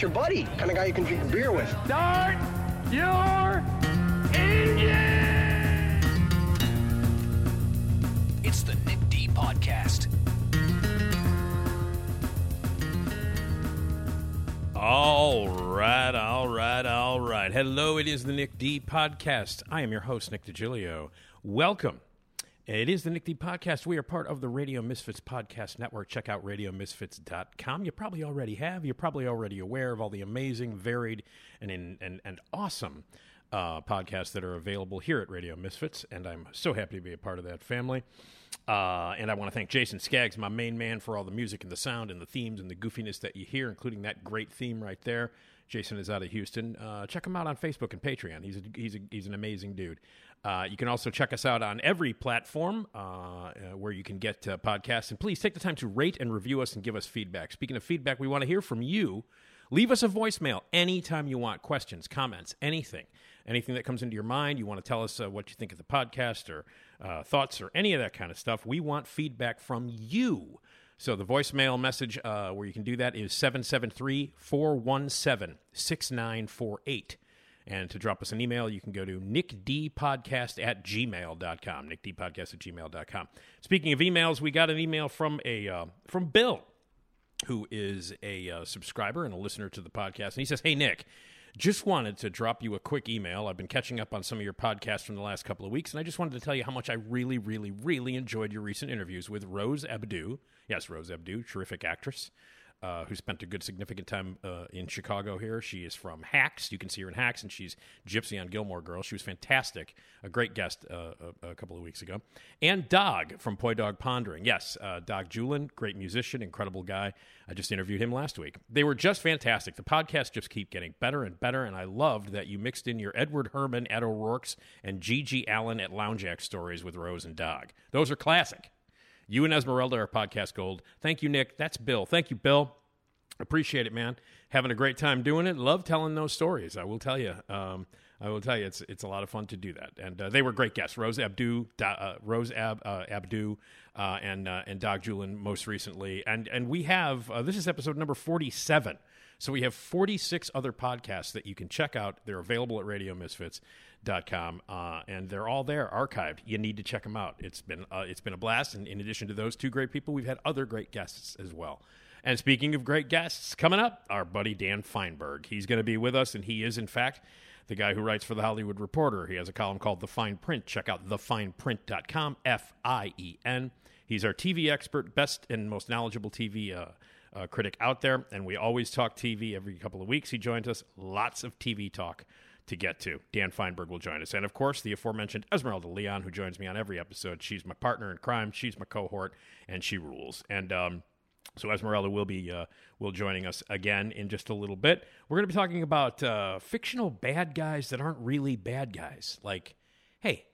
Gentlemen, your buddy. Kind of guy you can drink beer with. start your engine! It's the Nick D Podcast. All right, all right, all right. Hello, it is the Nick D Podcast. I am your host, Nick DiGilio. Welcome. It is the Nick D Podcast. We are part of the Radio Misfits Podcast Network. Check out radiomisfits.com. You probably already have. You're probably already aware of all the amazing, varied, and, and, and awesome uh, podcasts that are available here at Radio Misfits. And I'm so happy to be a part of that family. Uh, and I want to thank Jason Skaggs, my main man, for all the music and the sound and the themes and the goofiness that you hear, including that great theme right there. Jason is out of Houston. Uh, check him out on Facebook and Patreon. He's a, he's a, he's an amazing dude. Uh, you can also check us out on every platform uh, uh, where you can get uh, podcasts. And please take the time to rate and review us and give us feedback. Speaking of feedback, we want to hear from you. Leave us a voicemail anytime you want questions, comments, anything. Anything that comes into your mind, you want to tell us uh, what you think of the podcast or uh, thoughts or any of that kind of stuff. We want feedback from you. So the voicemail message where you can do that is 773 417 6948. And to drop us an email, you can go to nickdpodcast at gmail.com. Nickdpodcast at gmail.com. Speaking of emails, we got an email from a uh, from Bill who is a uh, subscriber and a listener to the podcast. And he says, Hey, Nick, just wanted to drop you a quick email. I've been catching up on some of your podcasts from the last couple of weeks, and I just wanted to tell you how much I really, really, really enjoyed your recent interviews with Rose Abdoo. Yes, Rose Abdoo, terrific actress. Uh, who spent a good significant time uh, in Chicago here. She is from Hacks. You can see her in Hacks, and she's Gypsy on Gilmore Girls. She was fantastic. A great guest uh, a, a couple of weeks ago. And Dog from Poi Dog Pondering. Yes, uh, Dog Julin, great musician, incredible guy. I just interviewed him last week. They were just fantastic. The podcasts just keep getting better and better, and I loved that you mixed in your Edward Herrmann at O'Rourke's and G.G. Allin at Lounge Ax stories with Rose and Dog. Those are classic. You and Esmeralda are podcast gold. Thank you, Nick. That's Bill. Thank you, Bill. Appreciate it, man. Having a great time doing it. Love telling those stories. I will tell you. Um, I will tell you, it's it's a lot of fun to do that. And uh, they were great guests. Rose Abdoo, uh, Rose Ab, uh, Abdoo, uh, and uh, and Dog Julin most recently. And and we have uh, this is episode number forty seven. So we have 46 other podcasts that you can check out. They're available at radiomisfits.com, uh, and they're all there, archived. You need to check them out. It's been uh, it's been a blast. And in addition to those two great people, we've had other great guests as well. And speaking of great guests, coming up, our buddy Dan Fienberg. He's going to be with us, and he is, in fact, the guy who writes for The Hollywood Reporter. He has a column called The Fien Print. Check out thefienprint.com, F I E N. He's our TV expert, best and most knowledgeable TV uh, uh, critic out there, and we always talk TV every couple of weeks. He joins us. Lots of TV talk to get to. Dan Fienberg will join us. And of course, the aforementioned Esmeralda Leon, who joins me on every episode. She's my partner in crime, she's my cohort, and she rules. And, um, so Esmeralda will be uh, will joining us again in just a little bit. We're going to be talking about uh, fictional bad guys that aren't really bad guys. Like, hey,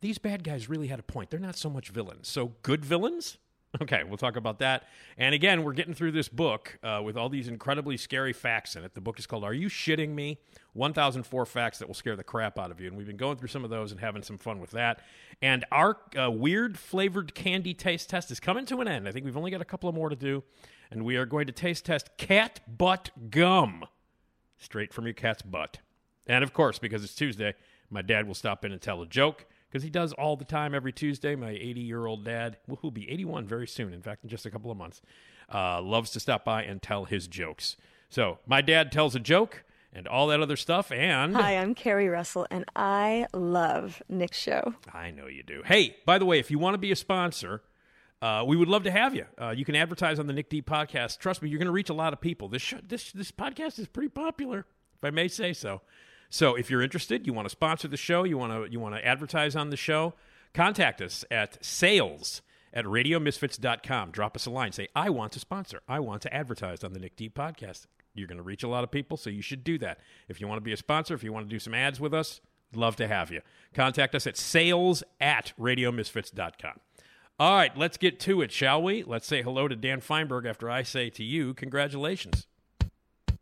these bad guys really had a point. They're not so much villains. So good villains. Okay, we'll talk about that. And again, we're getting through this book uh, with all these incredibly scary facts in it. The book is called "Are You Shitting Me?" 1004 facts that will scare the crap out of you. And we've been going through some of those and having some fun with that. And our uh, weird flavored candy taste test is coming to an end. I think we've only got a couple of more to do. And we are going to taste test cat butt gum straight from your cat's butt. And of course, because it's Tuesday, my dad will stop in and tell a joke because he does all the time every Tuesday. My 80 year old dad, who'll be 81 very soon, in fact, in just a couple of months, uh, loves to stop by and tell his jokes. So my dad tells a joke and all that other stuff. And Hi, I'm Carrie Russell, and I love Nick's show. I know you do. Hey, by the way, if you want to be a sponsor, uh, we would love to have you. Uh, you can advertise on the Nick D podcast. Trust me, you're going to reach a lot of people. This show, this this podcast is pretty popular, if I may say so. So, if you're interested, you want to sponsor the show, you want to you want to advertise on the show, contact us at sales at radiomisfits.com. Drop us a line. Say, I want to sponsor. I want to advertise on the Nick D podcast. You're going to reach a lot of people, so you should do that. If you want to be a sponsor, if you want to do some ads with us, love to have you. Contact us at sales at radiomisfits.com. All right, let's get to it, shall we? Let's say hello to Dan Fienberg after I say to you, congratulations.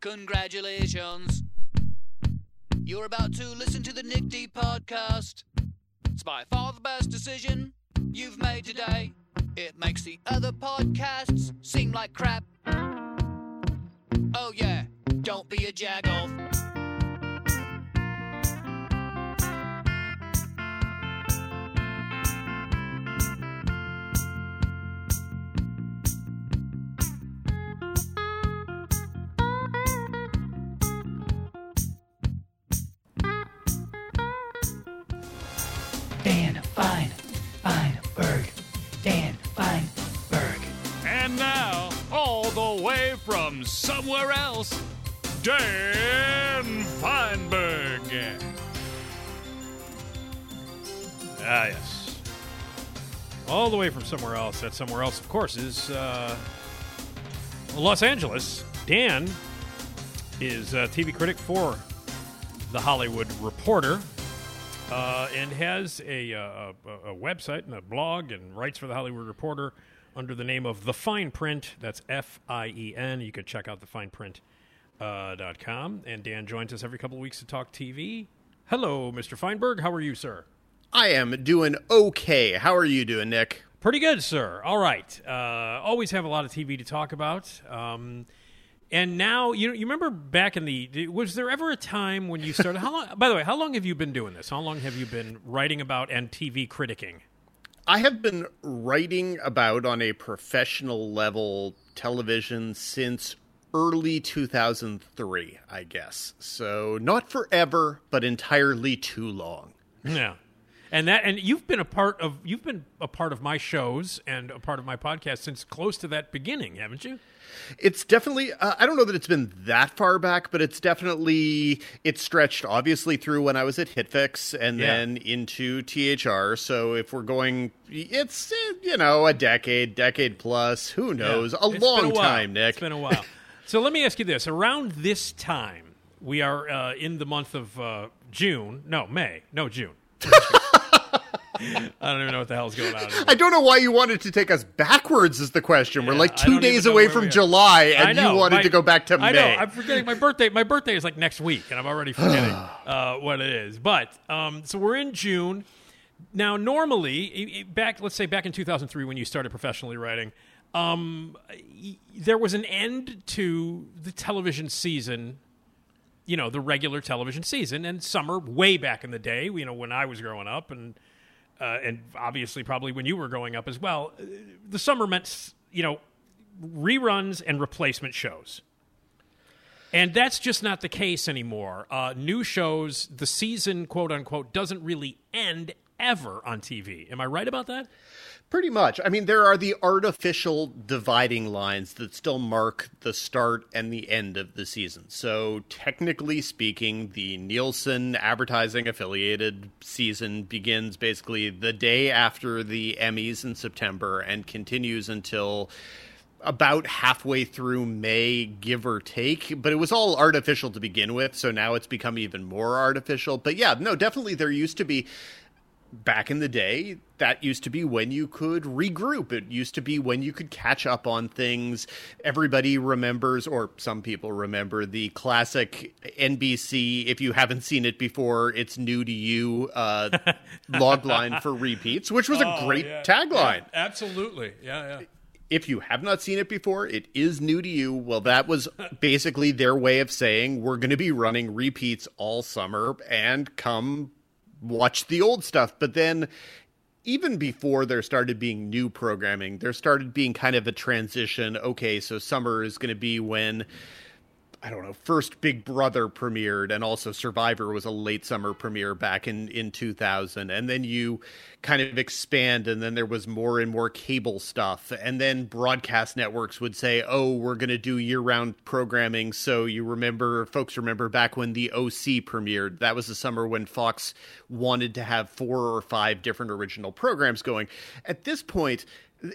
Congratulations. You're about to listen to the Nick D podcast. It's by far the best decision you've made today. It makes the other podcasts seem like crap. Oh, yeah, don't be a jagoff. Somewhere else, Dan Fienberg. Ah, yes. All the way from somewhere else. That somewhere else, of course, is uh, Los Angeles. Dan is a TV critic for The Hollywood Reporter uh, and has a, uh, a, a website and a blog and writes for The Hollywood Reporter under the name of The Fien Print. That's F I E N. You can check out thefienprint.com. Uh, dot com. and Dan joins us every couple of weeks to talk TV. Hello, Mr. Fienberg. How are you, sir? I am doing okay. How are you doing, Nick? Pretty good, sir. All right. Uh, always have a lot of TV to talk about. Um, and now, you you remember back in the was there ever a time when you started? How long? By the way, how long have you been doing this? How long have you been writing about and TV criticking? I have been writing about on a professional level television since early 2003, I guess. So not forever, but entirely too long. Yeah. And that and you've been a part of you've been a part of my shows and a part of my podcast since close to that beginning, haven't you? It's definitely uh, I don't know that it's been that far back, but it's definitely it's stretched obviously through when I was at Hitfix and Yeah. then into THR. So if we're going it's eh, you know a decade, decade plus, who knows? Yeah. A It's long a time, Nick. It's been a while. so let me ask you this: around this time, we are uh, in the month of uh, June. No, May. No, June. I don't even know what the hell's going on. anymore. I don't know why you wanted to take us backwards. Is the question? We're like two days away from. July, and you wanted My- to go back to I May. know. I'm forgetting my birthday. My birthday is like next week, and I'm already forgetting uh, what it is. But um, so we're in June now. Normally, i- i- back let's say back in 2003 when you started professionally writing, um, there was an end to the television season. You know, the regular television season and summer way back in the day. You know, when I was growing up and uh, and obviously probably when you were growing up as well, uh, the summer meant you know reruns and replacement shows. And that's just not the case anymore. Uh, new shows, the season, quote unquote, doesn't really end ever on TV. Am I right about that? Pretty much. I mean, there are the artificial dividing lines that still mark the start and the end of the season. So, technically speaking, the Nielsen advertising affiliated season begins basically the day after the Emmys in September and continues until about halfway through May, give or take. But it was all artificial to begin with, so now it's become even more artificial. But yeah, no, definitely there used to be back in the day, that used to be when you could regroup. It used to be when you could catch up on things. Everybody remembers, or some people remember, the classic NBC, if you haven't seen it before, it's new to you uh, log line for repeats, which was a great tagline. absolutely. Yeah, yeah. If you have not seen it before, it is new to you. Well, that was basically their way of saying we're going to be running repeats all summer and come watch the old stuff. But then, even before there started being new programming, there started being kind of a transition. Okay, so summer is going to be when. I don't know, first Big Brother premiered, and also Survivor was a late summer premiere back in, in 2000. And then you kind of expand, and then there was more and more cable stuff. And then broadcast networks would say, oh, we're going to do year round programming. So you remember, folks remember back when the OC premiered. That was the summer when Fox wanted to have four or five different original programs going. At this point,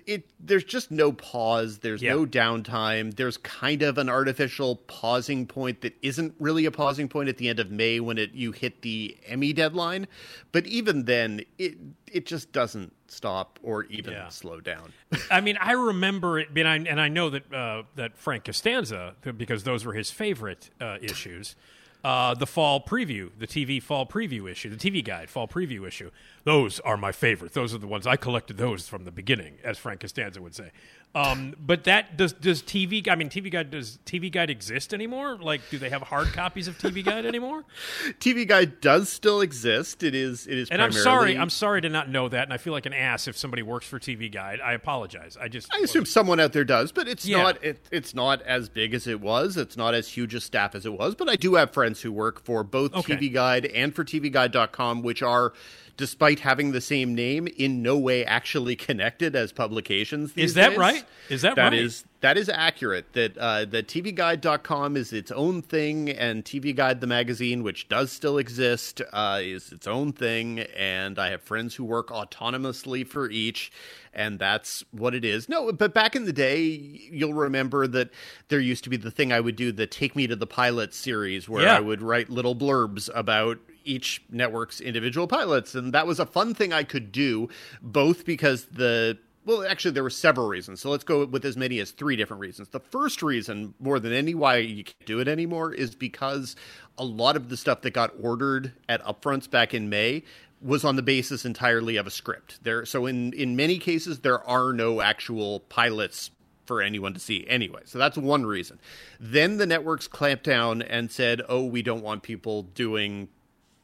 it there's just no pause there's Yeah. no downtime there's kind of an artificial pausing point that isn't really a pausing point at the end of may when it you hit the emmy deadline but even then it it just doesn't stop or even Yeah. slow down I mean, I remember it, and I, and I know that uh, that Frank Costanza, because those were his favorite uh, issues. Uh, the fall preview, the TV fall preview issue, the TV guide fall preview issue. Those are my favorite. Those are the ones I collected. Those from the beginning, as Frank Costanza would say. Um, but that does does TV? I mean, TV guide does TV guide exist anymore? Like, do they have hard copies of TV guide anymore? tv guide does still exist it is it is And I'm sorry, I'm sorry to not know that, and I feel like an ass if somebody works for TV Guide. I apologize. I just I assume someone out there does, but it's Yeah. not it, it's not as big as it was. It's not as huge a staff as it was. But I do have friends who work for both Okay. TV Guide and for TVGuide.com, which are, despite having the same name, in no way actually connected as publications. these Is that days. right? Is that That right? is that is accurate. That uh, that TVGuide.com is its own thing, and TV Guide the magazine, which does still exist, uh, is its own thing. And I have friends who work autonomously for each, and that's what it is. No, but back in the day, you'll remember that there used to be the thing I would do, the Take Me to the Pilot series, where Yeah. I would write little blurbs about each network's individual pilots, and that was a fun thing I could do, both because the well, actually, there were several reasons. So let's go with as many as three different reasons. The first reason, more than any, why you can't do it anymore is because a lot of the stuff that got ordered at upfronts back in May was on the basis entirely of a script. There, so in in many cases, there are no actual pilots for anyone to see anyway. So that's one reason. Then the networks clamped down and said, "Oh, we don't want people doing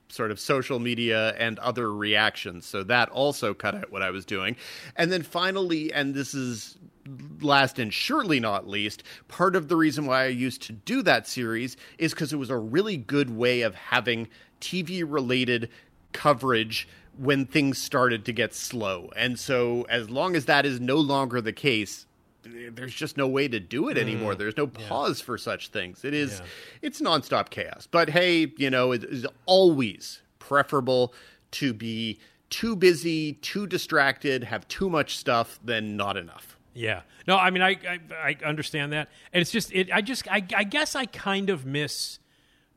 sort of social media and other reactions. So that also cut out what I was doing. And then finally, and this is last and surely not least, part of the reason why I used to do that series is because it was a really good way of having TV related coverage when things started to get slow. And so as long as that is no longer the case, there's just no way to do it anymore. Mm. There's no pause for such things. It is it's nonstop chaos. But hey, you know, it is always preferable to be too busy, too distracted, have too much stuff than not enough. Yeah. No, I mean, I, I I understand that, and it's just it. I just I, I guess I kind of miss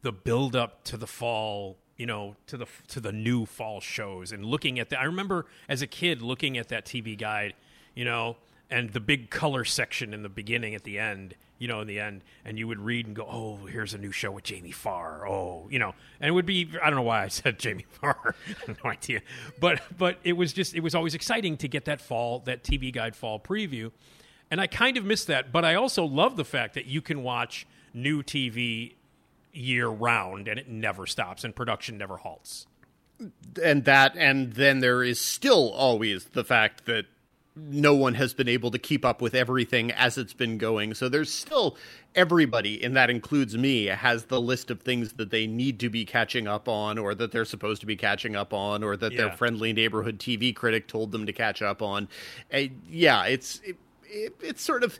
the build up to the fall. You know, to the to the new fall shows and looking at that. I remember as a kid looking at that TV guide. You know, and the big color section in the beginning at the end. You know, in the end, and you would read and go, "Oh, here's a new show with Jamie Farr." Oh, you know, and it would be I don't know why I said Jamie Farr, no idea, but but it was just it was always exciting to get that fall that TV guide fall preview, and I kind of miss that. But I also love the fact that you can watch new TV year round and it never stops and production never halts. and that and then there is still always the fact that no one has been able to keep up with everything as it's been going. So there's still everybody and that includes me has the list of things that they need to be catching up on or that they're supposed to be catching up on or that their friendly neighborhood tv critic told them to catch up on. Uh, yeah it's it, it, it's sort of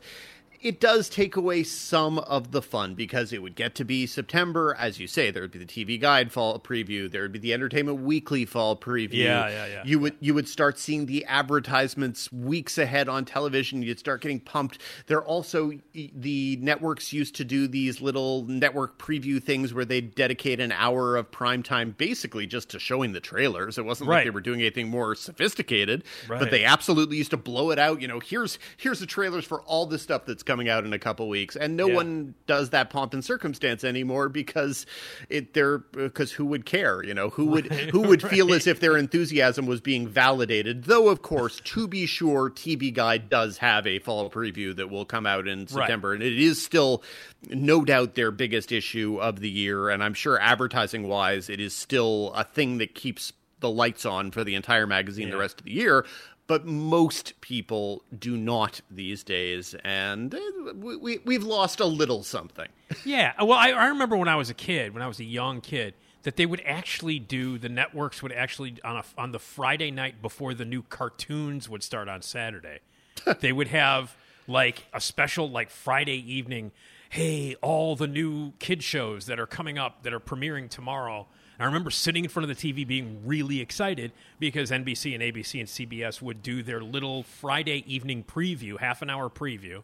it does take away some of the fun because it would get to be September, as you say. There would be the TV Guide fall preview. There would be the Entertainment Weekly fall preview. Yeah, yeah, yeah. You would you would start seeing the advertisements weeks ahead on television. You'd start getting pumped. There also the networks used to do these little network preview things where they dedicate an hour of prime time basically just to showing the trailers. It wasn't like they were doing anything more sophisticated, Right. but they absolutely used to blow it out. You know, here's here's the trailers for all the stuff that's coming out in a couple weeks, and no Yeah. one does that pomp and circumstance anymore because it they're because who would care? You know, who would who would feel as if their enthusiasm was being validated? Though, of course, to be sure, TV Guide does have a fall preview that will come out in September, and it is still no doubt their biggest issue of the year, and I'm sure advertising wise, it is still a thing that keeps the lights on for the entire magazine the rest of the year. But most people do not these days, and we, we, we've lost a little something. Yeah. Well, I, I remember when I was a kid, when I was a young kid, that they would actually do the networks would actually on a, on the Friday night before the new cartoons would start on Saturday. they would have like a special like Friday evening. Hey, all the new kid shows that are coming up that are premiering tomorrow. I remember sitting in front of the TV being really excited because NBC and ABC and CBS would do their little Friday evening preview, half an hour preview,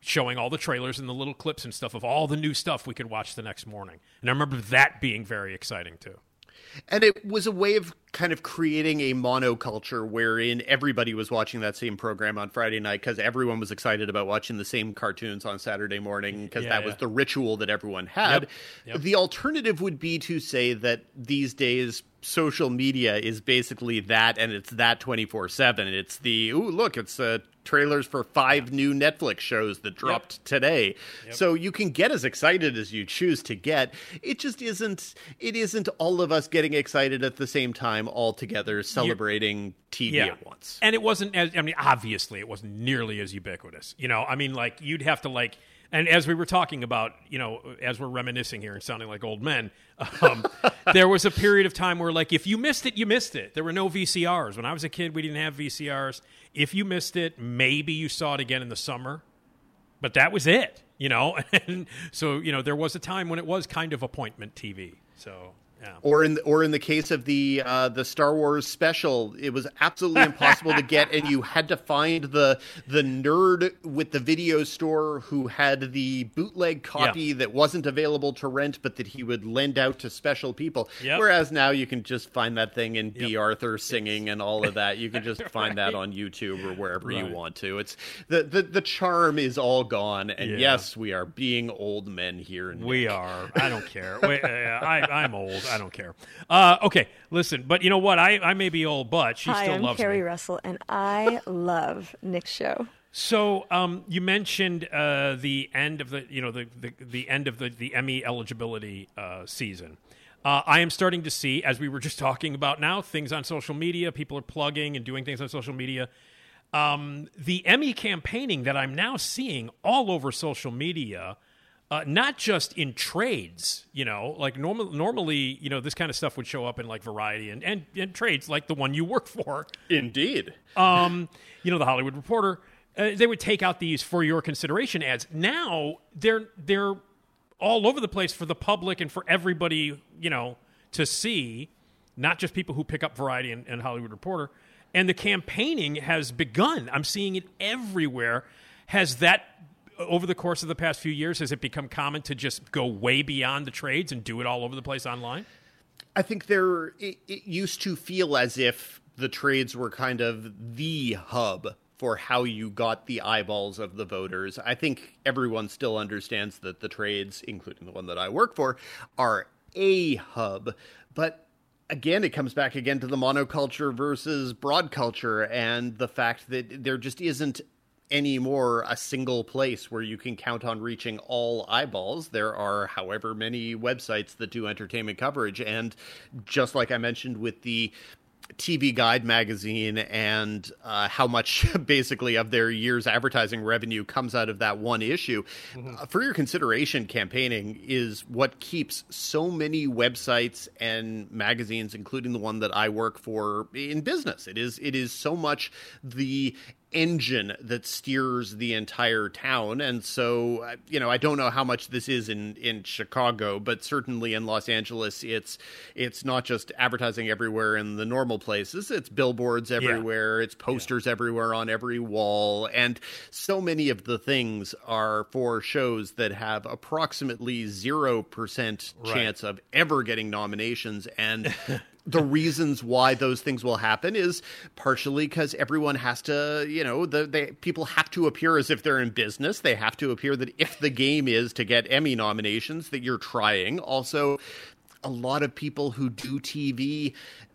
showing all the trailers and the little clips and stuff of all the new stuff we could watch the next morning. And I remember that being very exciting too. And it was a way of kind of creating a monoculture wherein everybody was watching that same program on Friday night because everyone was excited about watching the same cartoons on Saturday morning because Yeah, that yeah. was the ritual that everyone had. Yep, yep. The alternative would be to say that these days social media is basically that and it's that 24/7 it's the ooh look it's uh, trailers for five new Netflix shows that dropped today. So you can get as excited as you choose to get. It just isn't it isn't all of us getting excited at the same time all together celebrating TV at once. And it wasn't as I mean, obviously it wasn't nearly as ubiquitous. You know, I mean like you'd have to like and as we were talking about, you know, as we're reminiscing here and sounding like old men, um, there was a period of time where, like, if you missed it, you missed it. There were no VCRs. When I was a kid, we didn't have VCRs. If you missed it, maybe you saw it again in the summer, but that was it, you know? And so, you know, there was a time when it was kind of appointment TV. So, yeah. or in or in the case of the uh, the Star Wars special, it was absolutely impossible to get, and you had to find the the nerd with the video store who had the bootleg copy Yeah. that wasn't available to rent, but that he would lend out to special people. Yep. Whereas now you can just find that thing in Bea Arthur singing and all of that. You can just find that on YouTube or wherever you want to. It's the, the the charm is all gone, and Yeah. yes, we are being old men here. And We are. I don't care. Uh, I, I'm old. I don't care. Uh, okay, listen. But you know what? I, I may be old, but she Hi, still I'm loves Carrie me. Russell, and I love Nick's show. So um, you mentioned uh, the end of the you know the the, the end of the, the Emmy eligibility uh, season. Uh, I am starting to see, as we were just talking about now, things on social media. People are plugging and doing things on social media. Um, the Emmy campaigning that I'm now seeing all over social media, uh, not just in trades, you know, like normal, normally, you know, this kind of stuff would show up in like Variety and, and, and trades like the one you work for Indeed. um, you know, the Hollywood Reporter, uh, they would take out these for your consideration ads. Now they're they're all over the place for the public and for everybody, you know, to see, not just people who pick up Variety and, and Hollywood Reporter. And the campaigning has begun. I'm seeing it everywhere. Has that over the course of the past few years has it become common to just go way beyond the trades and do it all over the place online? I think there it, it used to feel as if the trades were kind of the hub for how you got the eyeballs of the voters. I think everyone still understands that the trades, including the one that I work for, are a hub, but again it comes back again to the monoculture versus broad culture and the fact that there just isn't anymore a single place where you can count on reaching all eyeballs. There are however many websites that do entertainment coverage. And just like I mentioned with the TV Guide magazine and uh, how much basically of their year's advertising revenue comes out of that one issue. Uh, for your consideration, campaigning is what keeps so many websites and magazines, including the one that I work for, in business. It is it is so much the engine that steers the entire town. And so uh, you know I don't know how much this is in in Chicago but certainly in Los Angeles it's it's not just advertising everywhere in the normal places. It's billboards everywhere. It's posters everywhere on every wall. And so many of the things are for shows that have approximately 0% chance of ever getting nominations. And the reasons why those things will happen is partially because everyone has to, you know, the they, people have to appear as if they're in business. They have to appear that if the game is to get Emmy nominations, that you're trying. Also, a lot of people who do TV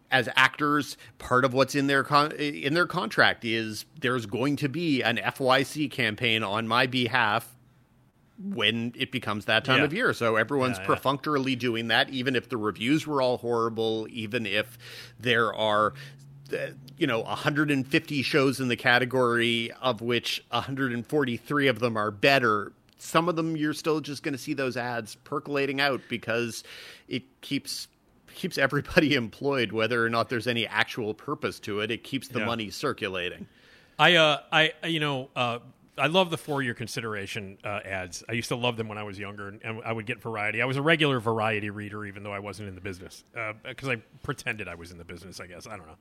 as actors, part of what's in their con- in their contract is there's going to be an FYC campaign on my behalf when it becomes that time Yeah. of year. So everyone's Yeah, yeah. perfunctorily doing that, even if the reviews were all horrible, even if there are. uh, You know, 150 shows in the category, of which 143 of them are better. Some of them you're still just going to see those ads percolating out because it keeps keeps everybody employed, whether or not there's any actual purpose to it. It keeps the money circulating. I, uh, I, you know, uh, I love the for your consideration uh, ads. I used to love them when I was younger, and, and I would get Variety. I was a regular Variety reader, even though I wasn't in the business, because I pretended I was in the business. I guess I don't know.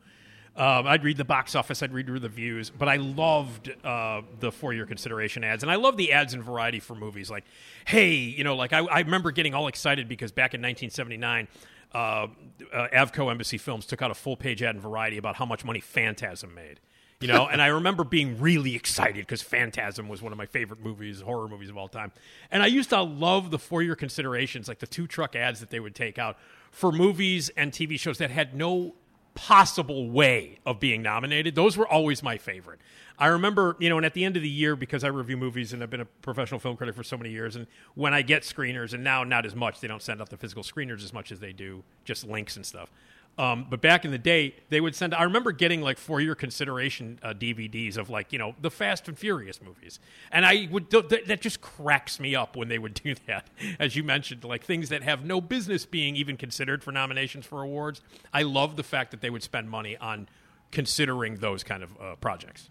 Um, I'd read the box office, I'd read the reviews, but I loved uh, the for your consideration ads. And I love the ads in Variety for movies. Like, hey, you know, like I, I remember getting all excited because back in 1979, uh, uh, Avco Embassy Films took out a full page ad in Variety about how much money Phantasm made. You know, and I remember being really excited because Phantasm was one of my favorite movies, horror movies of all time. And I used to love the for your considerations, like the two truck ads that they would take out for movies and TV shows that had no possible way of being nominated. Those were always my favorite. I remember, you know, and at the end of the year, because I review movies and I've been a professional film critic for so many years, and when I get screeners, and now not as much, they don't send out the physical screeners as much as they do just links and stuff. Um, but back in the day, they would send. I remember getting like for your consideration uh, DVDs of like you know the Fast and Furious movies, and I would th- that just cracks me up when they would do that. As you mentioned, like things that have no business being even considered for nominations for awards. I love the fact that they would spend money on considering those kind of uh, projects.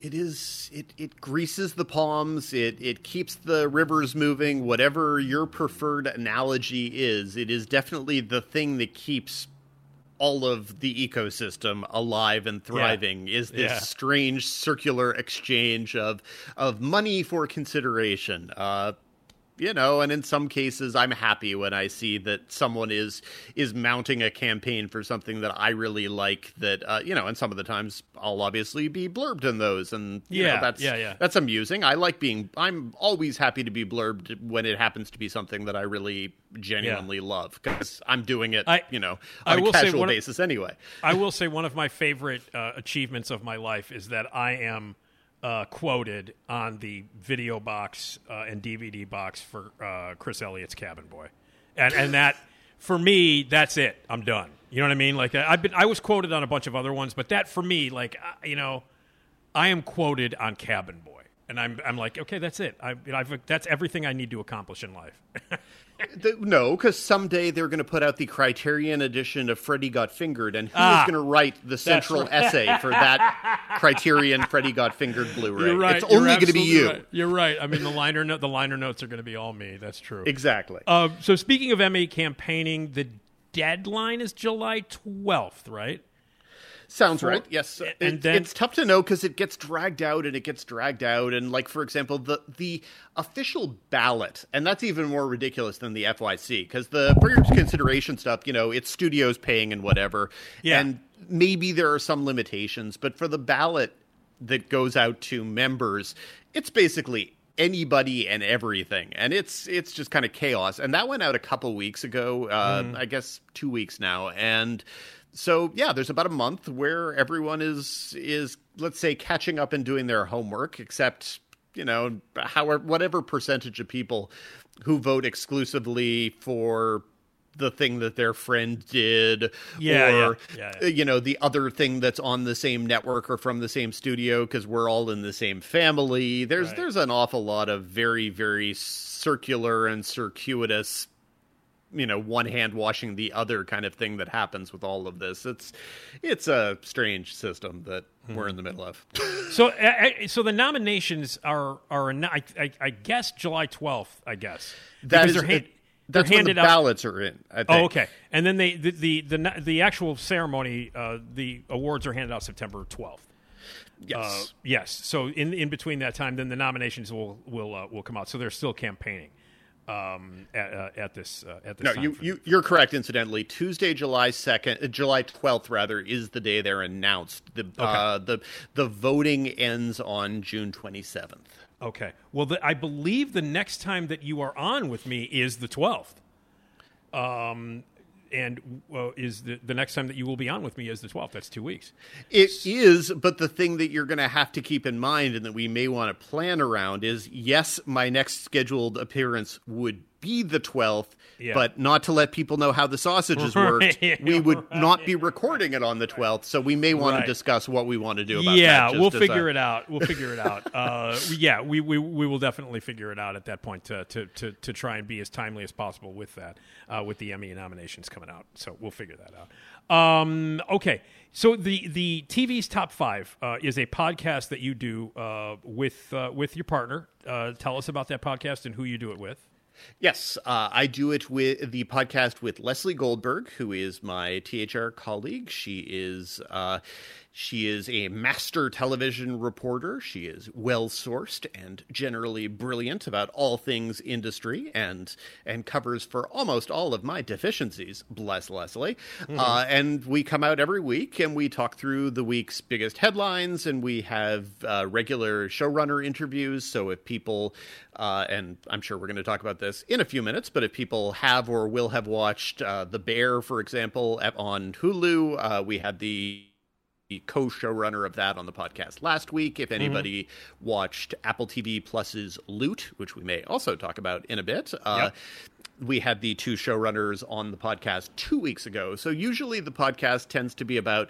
It is it it greases the palms, it it keeps the rivers moving, whatever your preferred analogy is. It is definitely the thing that keeps all of the ecosystem alive and thriving yeah. is this yeah. strange circular exchange of of money for consideration. Uh, you know, and in some cases, I'm happy when I see that someone is is mounting a campaign for something that I really like. That uh, you know, and some of the times I'll obviously be blurbed in those, and yeah, know, that's yeah, yeah. that's amusing. I like being. I'm always happy to be blurbed when it happens to be something that I really genuinely yeah. love because I'm doing it, I, you know, on a casual basis of, anyway. I will say one of my favorite uh, achievements of my life is that I am uh, quoted on the video box uh, and DVD box for uh, Chris Elliott's Cabin Boy, and and that for me that's it. I'm done. You know what I mean? Like I've been I was quoted on a bunch of other ones, but that for me, like you know, I am quoted on Cabin Boy, and I'm I'm like okay, that's it. I, I've that's everything I need to accomplish in life. The, no, because someday they're going to put out the Criterion edition of Freddy Got Fingered, and who's ah, going to write the central right. essay for that Criterion Freddy Got Fingered Blu-ray? Right. It's only going to be you. Right. You're right. I mean, the liner no- the liner notes are going to be all me. That's true. Exactly. Uh, so speaking of Emmy campaigning, the deadline is July 12th, right? Sounds right. Yes, and it, then, it's tough to know because it gets dragged out and it gets dragged out, and like for example, the the official ballot, and that's even more ridiculous than the FYC because the for your consideration stuff, you know, it's studios paying and whatever, yeah. and maybe there are some limitations, but for the ballot that goes out to members, it's basically anybody and everything. And it's it's just kind of chaos. And that went out a couple weeks ago uh, mm. i guess two weeks now. And so yeah, there's about a month where everyone is is let's say catching up and doing their homework, except you know, however whatever percentage of people who vote exclusively for the thing that their friend did yeah, or yeah. Yeah, you know the other thing that's on the same network or from the same studio because we're all in the same family there's right. there's an awful lot of very very circular and circuitous you know one hand washing the other kind of thing that happens with all of this it's it's a strange system that hmm. we're in the middle of so uh, so the nominations are are I, I, I guess July 12th I guess that is, they're, it, that's when the ballots are in oh okay and then they the the the, the actual ceremony uh, the awards are handed out September 12th Yes. Uh, yes. So in in between that time, then the nominations will will uh, will come out. So they're still campaigning um, at, uh, at, this uh, at this. No, you, you you're correct. Incidentally, Tuesday, July second, uh, July twelfth, rather, is the day they're announced. The okay. uh, the the voting ends on June twenty seventh. Okay. Well, the, I believe the next time that you are on with me is the twelfth. Um, and uh, is the, the next time that you will be on with me is the 12th. That's two weeks. It is, but the thing that you're going to have to keep in mind and that we may want to plan around is yes, my next scheduled appearance would be the 12th, Yeah. but not to let people know how the sausages worked. We would not be recording it on the 12th, so we may want Right. to discuss what we want to do about yeah, that. we'll figure a- it out. We'll figure it out. Uh, yeah, we, we we will definitely figure it out at that point to to, to, to try and be as timely as possible with that, uh, with the Emmy nominations coming out. So we'll figure that out. Um, okay, so the the TV's top five uh, is a podcast that you do uh, with uh, with your partner. Uh, tell us about that podcast and who you do it with. Yes, uh, I do it with the podcast with Lesley Goldberg, who is my THR colleague. She is uh, she is a master television reporter. She is well sourced and generally brilliant about all things industry, and and covers for almost all of my deficiencies. Bless Lesley. Uh, and we come out every week and we talk through the week's biggest headlines, and we have uh, regular showrunner interviews. So if people uh, and I'm sure we're going to talk about this in a few minutes, but if people have or will have watched uh, The Bear, for example, at- on Hulu, uh, we had the the co-showrunner of that on the podcast last week. If anybody watched Apple TV Plus's Loot, which we may also talk about in a bit, uh, we had the two showrunners on the podcast two weeks ago. So usually the podcast tends to be about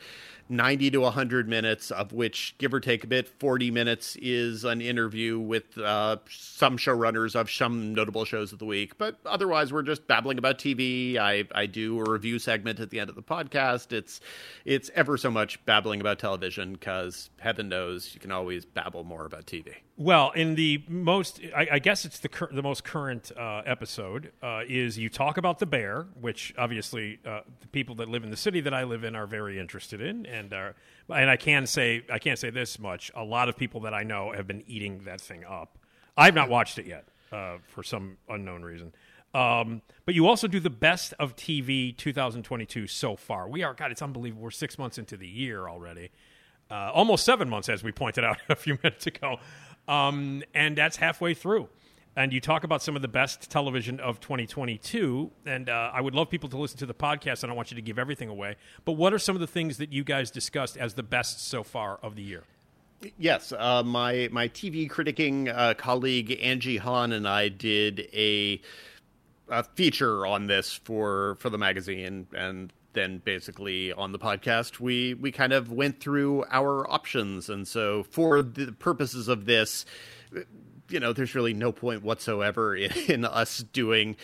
90 to 100 minutes, of which, give or take a bit, 40 minutes is an interview with uh, some showrunners of some notable shows of the week. But otherwise, we're just babbling about TV. I, I do a review segment at the end of the podcast. It's it's ever so much babbling about television because heaven knows you can always babble more about TV. Well, in the most, I, I guess it's the cur- the most current uh, episode uh, is you talk about the bear, which obviously uh, the people that live in the city that I live in are very interested in, and are, and I can say I can't say this much: a lot of people that I know have been eating that thing up. I've not watched it yet uh, for some unknown reason. Um, but you also do the best of TV 2022 so far. We are God, it's unbelievable. We're six months into the year already uh, almost seven months, as we pointed out a few minutes ago. Um, and that's halfway through. And you talk about some of the best television of 2022. And uh, I would love people to listen to the podcast. I don't want you to give everything away. But what are some of the things that you guys discussed as the best so far of the year? Yes, uh, my my TV critiquing uh, colleague Angie Han and I did a, a feature on this for for the magazine, and then basically on the podcast we we kind of went through our options, and so for the purposes of this, you know, there's really no point whatsoever in, in us doing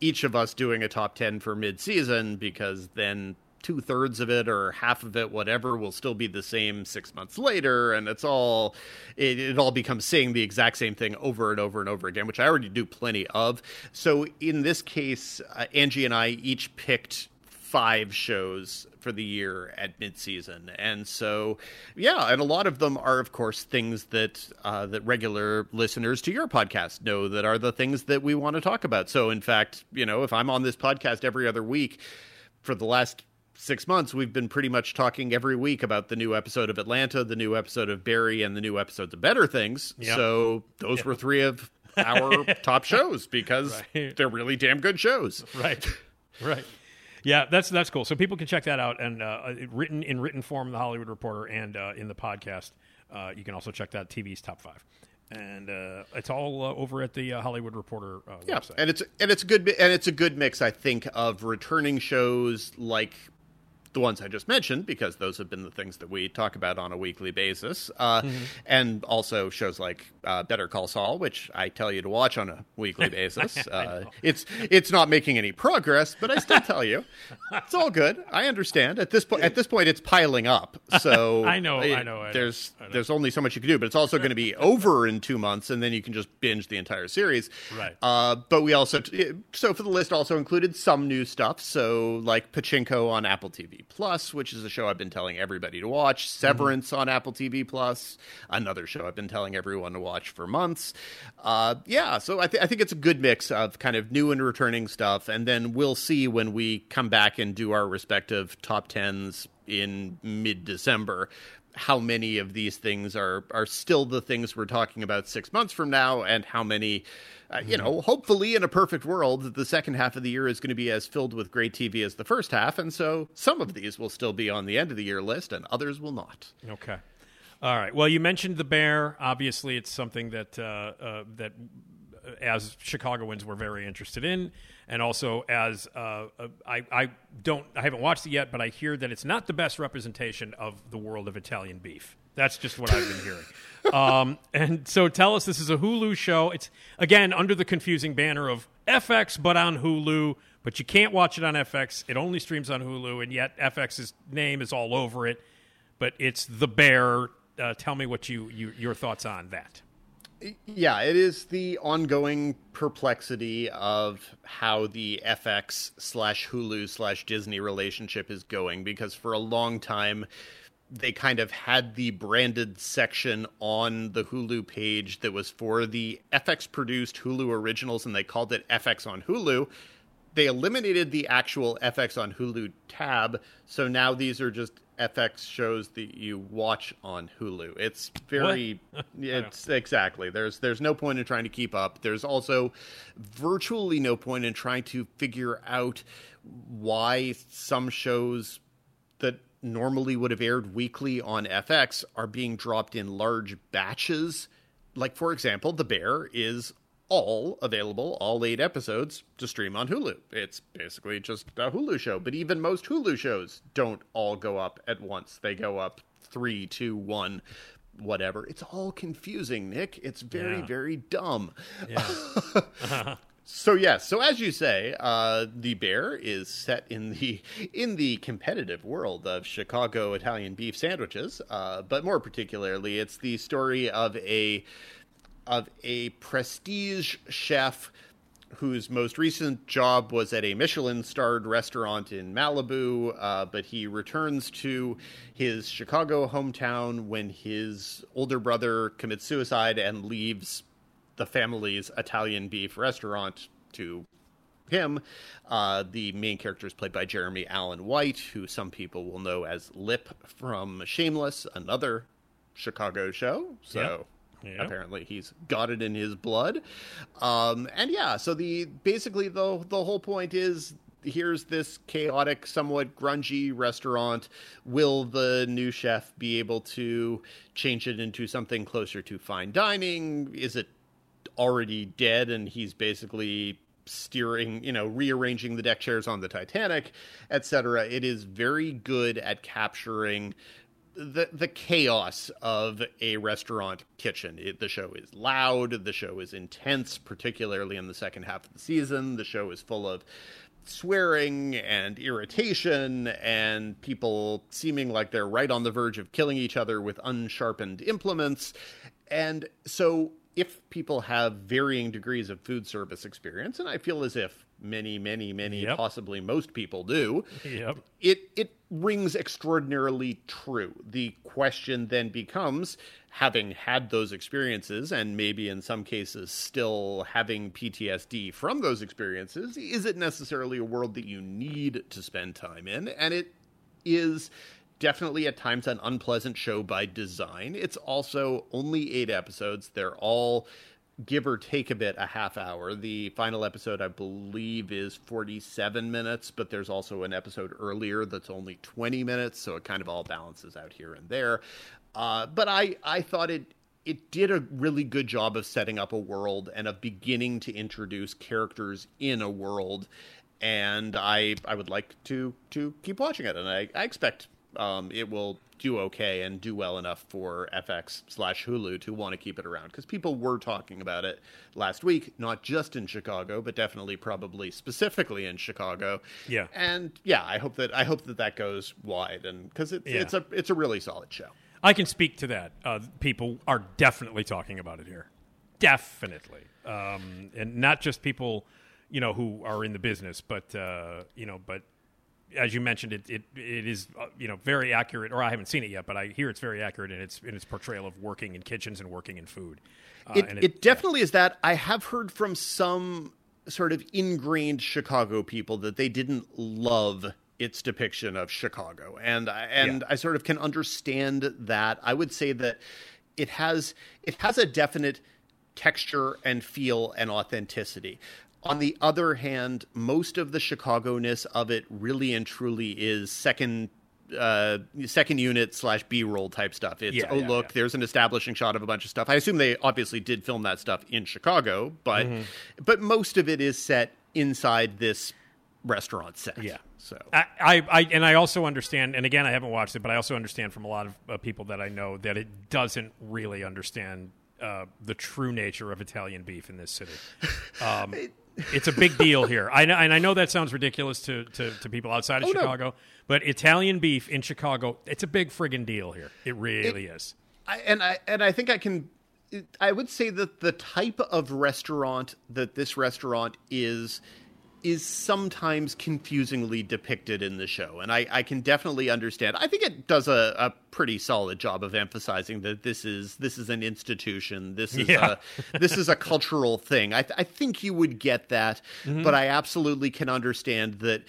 each of us doing a top 10 for mid-season because then two thirds of it or half of it whatever will still be the same six months later. And it's all it, it all becomes saying the exact same thing over and over and over again which i already do plenty of. So in this case uh, angie and i each picked five shows for the year at midseason, and so yeah, and a lot of them are, of course, things that uh, that regular listeners to your podcast know that are the things that we want to talk about. So, in fact, you know, if I'm on this podcast every other week for the last six months, we've been pretty much talking every week about the new episode of Atlanta, the new episode of Barry, and the new episodes of Better Things. Yeah. So those were three of our top shows because Right. they're really damn good shows. Right, right. Yeah, that's that's cool. So people can check that out and uh, written in written form, the Hollywood Reporter, and uh, in the podcast. Uh, you can also check that TV's top five, and uh, it's all uh, over at the uh, Hollywood Reporter uh, Yeah, website. and it's and it's a good and it's a good mix, I think, of returning shows like the ones I just mentioned, because those have been the things that we talk about on a weekly basis, uh, Mm-hmm. and also shows like uh, Better Call Saul, which I tell you to watch on a weekly basis. uh, it's it's not making any progress, but I still tell you, it's all good. I understand at this point. At this point, it's piling up. So I know, it- I know, I know, there's I know. there's only so much you can do, but it's also going to be over in two months, and then you can just binge the entire series. Right. Uh, but we also, so for the list, also included some new stuff. So like Pachinko on Apple TV Plus, which is a show I've been telling everybody to watch. Severance on Apple TV Plus, another show I've been telling everyone to watch for months. Uh, yeah, so I, th- I think it's a good mix of kind of new and returning stuff, and then we'll see when we come back and do our respective top tens in mid December how many of these things are are still the things we're talking about six months from now, and how many, uh, you know, hopefully in a perfect world, the second half of the year is going to be as filled with great TV as the first half, and so some of these will still be on the end of the year list, and others will not. Okay. All right. Well, you mentioned the bear. Obviously, it's something that uh, uh, that as Chicagoans were very interested in, and also as uh, uh, I, I don't I haven't watched it yet, but I hear that it's not the best representation of the world of Italian beef. That's just what I've been hearing. Um, and so tell us, this is a Hulu show. It's again under the confusing banner of FX, but on Hulu. But you can't watch it on FX. It only streams on Hulu, and yet FX's name is all over it. But it's The Bear. Uh, tell me what you, you your thoughts on that. Yeah, it is the ongoing perplexity of how the FX slash Hulu slash Disney relationship is going because for a long time they kind of had the branded section on the Hulu page that was for the FX produced Hulu originals and they called it FX on Hulu. They eliminated the actual FX on Hulu tab, so now these are just FX shows that you watch on Hulu. It's very it's exactly. There's there's no point in trying to keep up. There's also virtually no point in trying to figure out why some shows that normally would have aired weekly on FX are being dropped in large batches. Like for example, The Bear is all available, all eight episodes, to stream on Hulu. It's basically just a Hulu show, but even most Hulu shows don't all go up at once. They go up three, two, one, whatever. It's all confusing, Nick. It's very, Yeah. very dumb. Yeah. Uh-huh. So yes, so as you say, uh, the bear is set in the in the competitive world of Chicago Italian beef sandwiches, uh, but more particularly, it's the story of a of a prestige chef whose most recent job was at a Michelin starred restaurant in Malibu, uh, but he returns to his Chicago hometown when his older brother commits suicide and leaves the family's Italian beef restaurant to him. Uh, the main character is played by Jeremy Allen White, who some people will know as Lip from Shameless, another Chicago show. So Yep. Yep. apparently he's got it in his blood. Um, and yeah, so the basically the the whole point is here's this chaotic, somewhat grungy restaurant. Will the new chef be able to change it into something closer to fine dining? Is it already dead and he's basically steering, you know, rearranging the deck chairs on the Titanic, etc. It is very good at capturing the the chaos of a restaurant kitchen. It, the show is loud, the show is intense, particularly in the second half of the season. The show is full of swearing and irritation and people seeming like they're right on the verge of killing each other with unsharpened implements. And so if people have varying degrees of food service experience, and I feel as if many, many, many, Yep. possibly most people do, Yep. it it rings extraordinarily true. The question then becomes, having had those experiences, and maybe in some cases still having PTSD from those experiences, is it necessarily a world that you need to spend time in? And it is definitely at times an unpleasant show by design. It's also only eight episodes. They're all give or take a bit a half hour. The final episode, I believe, is 47 minutes, but there's also an episode earlier that's only 20 minutes, so it kind of all balances out here and there. Uh, but I, I thought it it did a really good job of setting up a world and of beginning to introduce characters in a world and I I would like to to keep watching it, and I, I expect um, it will do okay and do well enough for FX slash Hulu to want to keep it around because people were talking about it last week, not just in Chicago, but definitely probably specifically in Chicago. Yeah. and yeah, I hope that I hope that that goes wide, and because it's Yeah. it's a it's a really solid show. I can speak to that. Uh, people are definitely talking about it here, definitely, um, and not just people, you know, who are in the business, but uh, you know, but as you mentioned, it it, it is uh, you know very accurate. Or I haven't seen it yet, but I hear it's very accurate in its in its portrayal of working in kitchens and working in food. Uh, it, and it, definitely is that. I have heard from some sort of ingrained Chicago people that they didn't love its depiction of Chicago, and I, and Yeah. I sort of can understand that. I would say that it has it has a definite texture and feel and authenticity. On the other hand, most of the Chicago-ness of it really and truly is second uh, second unit slash B roll type stuff. It's Yeah, oh yeah, look, yeah. there's an establishing shot of a bunch of stuff. I assume they obviously did film that stuff in Chicago, but Mm-hmm. but most of it is set inside this restaurant set. Yeah. So I, I, I and I also understand, and again, I haven't watched it, but I also understand from a lot of uh, people that I know that it doesn't really understand uh, the true nature of Italian beef in this city. Um, it's a big deal here. I know, and I know that sounds ridiculous to, to, to people outside of Oh, no. Chicago, but Italian beef in Chicago, it's a big friggin' deal here. It really is. I, and I and I think I can. I would say that the type of restaurant that this restaurant is is sometimes confusingly depicted in the show, and I, I can definitely understand. I think it does a, a pretty solid job of emphasizing that this is this is an institution. This is Yeah. a this is a cultural thing. I, th- I think you would get that, but I absolutely can understand that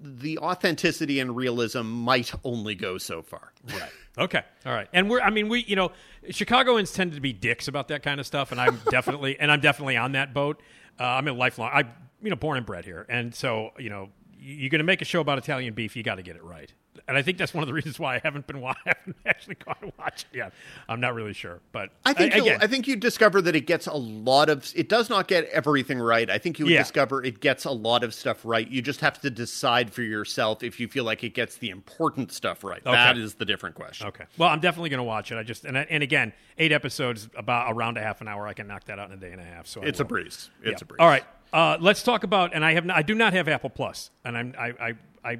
the authenticity and realism might only go so far. Right. Okay. All right. And we're I mean we you know Chicagoans tend to be dicks about that kind of stuff and I'm definitely and I'm definitely on that boat. Uh, I'm a lifelong I you know born and bred here. And so, you know, you're going to make a show about Italian beef, you got to get it right. And I think that's one of the reasons why I haven't been I haven't actually gone to watch it yet. I'm not really sure, but I think you'll, again, I think you discover that it gets a lot of. It does not get everything right. I think you would Yeah. discover it gets a lot of stuff right. You just have to decide for yourself if you feel like it gets the important stuff right. Okay. That is the different question. Okay. Well, I'm definitely going to watch it. I just and I, and again, eight episodes about around a half an hour. I can knock that out in a day and a half. So I It's a breeze. It's Yeah. a breeze. All right. Uh, let's talk about. And I have. Not, I do not have Apple Plus, and I'm. I, I. I.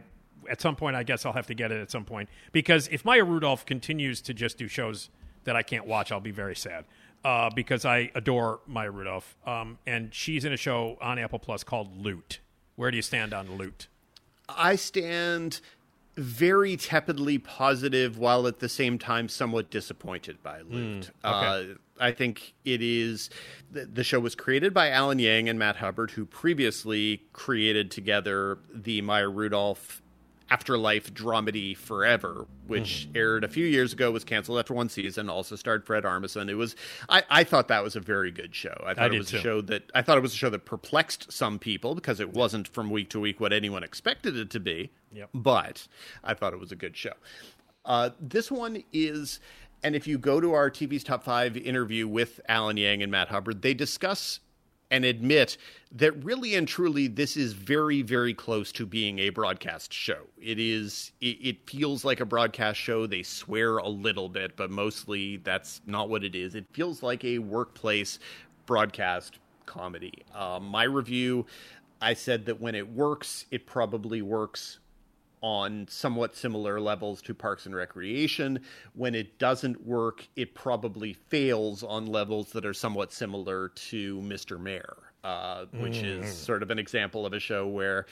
At some point, I guess I'll have to get it at some point because if Maya Rudolph continues to just do shows that I can't watch, I'll be very sad. Uh, because I adore Maya Rudolph, um, and she's in a show on Apple Plus called Loot. Where do you stand on Loot? I stand very tepidly positive while at the same time somewhat disappointed by Loot. uh, I think it is the, the show was created by Alan Yang and Matt Hubbard, who previously created together the Maya Rudolph Afterlife dramedy Forever, which aired a few years ago, was canceled after one season, also starred Fred Armisen. It was I, I thought that was a very good show. I thought did it was too. a show that I thought it was a show that perplexed some people because it wasn't from week to week what anyone expected it to be. Yep. But I thought it was a good show. Uh, this one is, and if you go to our TV's Top Five interview with Alan Yang and Matt Hubbard, they discuss and admit that really and truly this is very very close to being a broadcast show. It is it, it feels like a broadcast show. They swear a little bit but mostly that's not what it is. It feels like a workplace broadcast comedy. Uh, my review i said that when it works it probably works on somewhat similar levels to Parks and Recreation. When it doesn't work, it probably fails on levels that are somewhat similar to Mr. Mayor, uh, which is sort of an example of a show where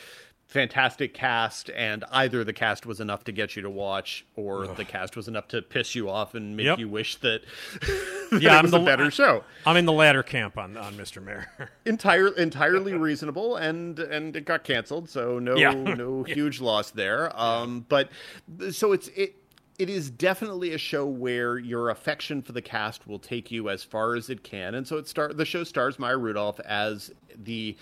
fantastic cast and either the cast was enough to get you to watch or the cast was enough to piss you off and make Yep. you wish that, that Yeah, it I'm was the a better show I'm in the latter camp on on Mr. Mayor. entire entirely reasonable and and it got canceled so no Yeah. no huge loss there um but so it's it it is definitely a show where your affection for the cast will take you as far as it can and so it start the show stars Maya Rudolph as the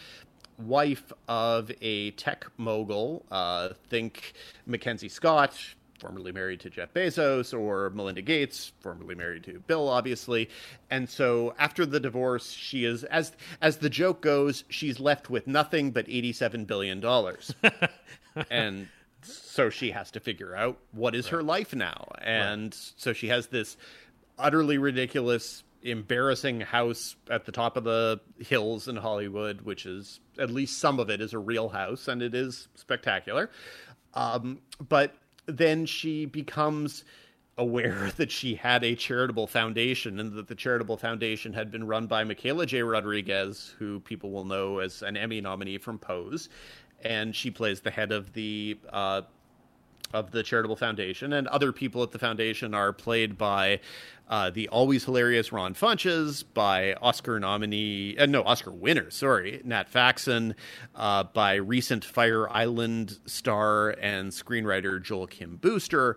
wife of a tech mogul uh think Mackenzie Scott formerly married to Jeff Bezos, or Melinda Gates, formerly married to Bill, obviously. And so after the divorce, she is, as as the joke goes, she's left with nothing but eighty-seven billion dollars, and so she has to figure out what is her life now. And so she has this utterly ridiculous. Embarrassing house at the top of the hills in Hollywood, which is at least some of it is a real house and it is spectacular. Um, but then she becomes aware that she had a charitable foundation and that the charitable foundation had been run by Michaela J. Rodriguez, who people will know as an Emmy nominee from Pose. And she plays the head of the uh, of the charitable foundation, and other people at the foundation are played by uh, the always hilarious Ron Funches, by Oscar nominee, uh, no Oscar winner, sorry, Nat Faxon, uh, by recent Fire Island star and screenwriter Joel Kim Booster,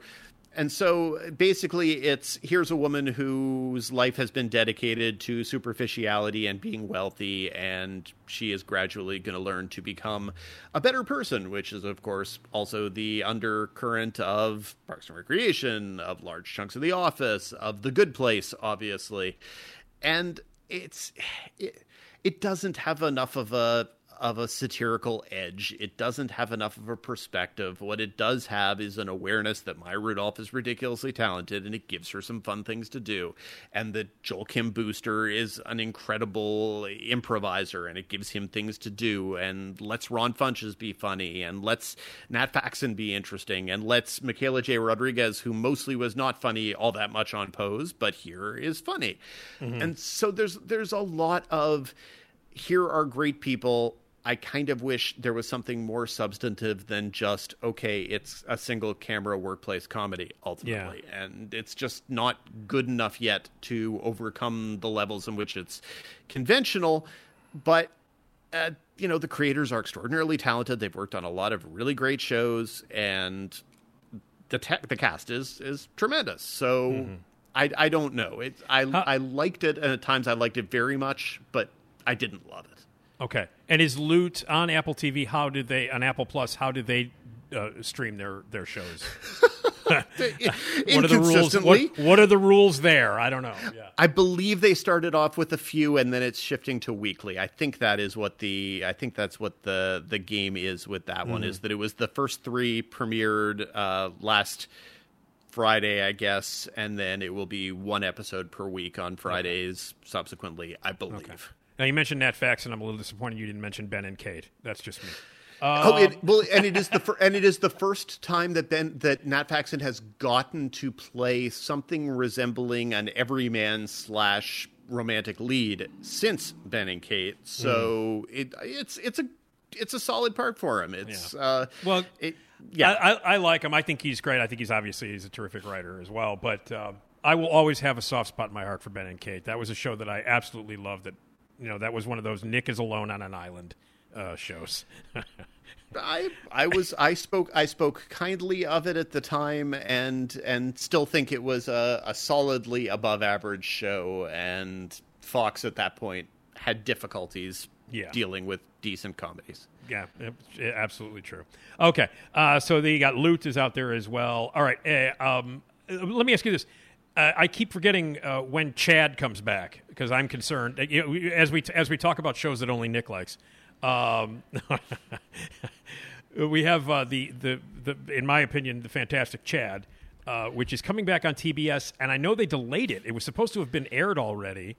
And so basically, it's here's a woman whose life has been dedicated to superficiality and being wealthy, and she is gradually going to learn to become a better person, which is, of course, also the undercurrent of Parks and Recreation, of large chunks of The Office, of The Good Place, obviously. And it's. It, it doesn't have enough of a of a satirical edge. It doesn't have enough of a perspective. What it does have is an awareness that Maya Rudolph is ridiculously talented and it gives her some fun things to do. And that Joel Kim Booster is an incredible improviser and it gives him things to do. And lets Ron Funches be funny and lets Nat Faxon be interesting and lets Michaela J. Rodriguez, who mostly was not funny all that much on Pose, but here is funny. Mm-hmm. And so there's there's a lot of here are great people I kind of wish there was something more substantive than just okay, it's a single camera workplace comedy ultimately, and it's just not good enough yet to overcome the levels in which it's conventional. But uh, you know, the creators are extraordinarily talented. They've worked on a lot of really great shows, and the tech, the cast is is tremendous. So. I, I don't know. It, I I liked it, and at times I liked it very much, but I didn't love it. Okay. And is Loot on Apple TV? How did they on Apple Plus? How did they uh, stream their their shows? what are the rules? What, what are the rules there? I don't know. Yeah. I believe they started off with a few, and then it's shifting to weekly. I think that is what the I think that's what the the game is with that one is that it was the first three premiered uh, last Friday, I guess, and then it will be one episode per week on Fridays subsequently. I believe. Now you mentioned Nat Fax, and I'm a little disappointed you didn't mention Ben and Kate. That's just me. oh, it, well, and it is the fir- and it is the first time that Ben that Nat Faxon has gotten to play something resembling an everyman slash romantic lead since Ben and Kate. So it it's it's a it's a solid part for him. It's uh, Well, it, yeah. I, I, I like him. I think he's great. I think he's obviously he's a terrific writer as well. But uh, I will always have a soft spot in my heart for Ben and Kate. That was a show that I absolutely loved. That you know that was one of those Nick is alone on an island uh, shows. I I was I spoke I spoke kindly of it at the time and and still think it was a, a solidly above average show and Fox at that point had difficulties Yeah. dealing with decent comedies. Yeah, it- it- absolutely true. Okay, uh, so they got Loot is out there as well. All right, uh, um, let me ask you this: uh, I keep forgetting uh, when Chad comes back because I'm concerned. uh, as we as we talk about shows that only Nick likes. Um, we have uh, the, the the in my opinion the fantastic Chad, uh, which is coming back on TBS, and I know they delayed it. It was supposed to have been aired already.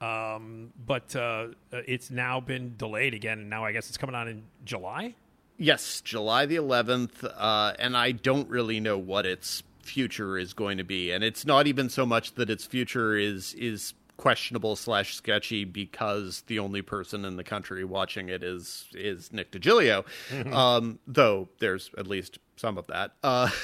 Um, but uh, it's now been delayed again, and now I guess it's coming on in July. Yes, July the 11th, uh, and I don't really know what its future is going to be, and it's not even so much that its future is is questionable slash sketchy because the only person in the country watching it is is Nick DiGilio, um, though there's at least some of that. Uh,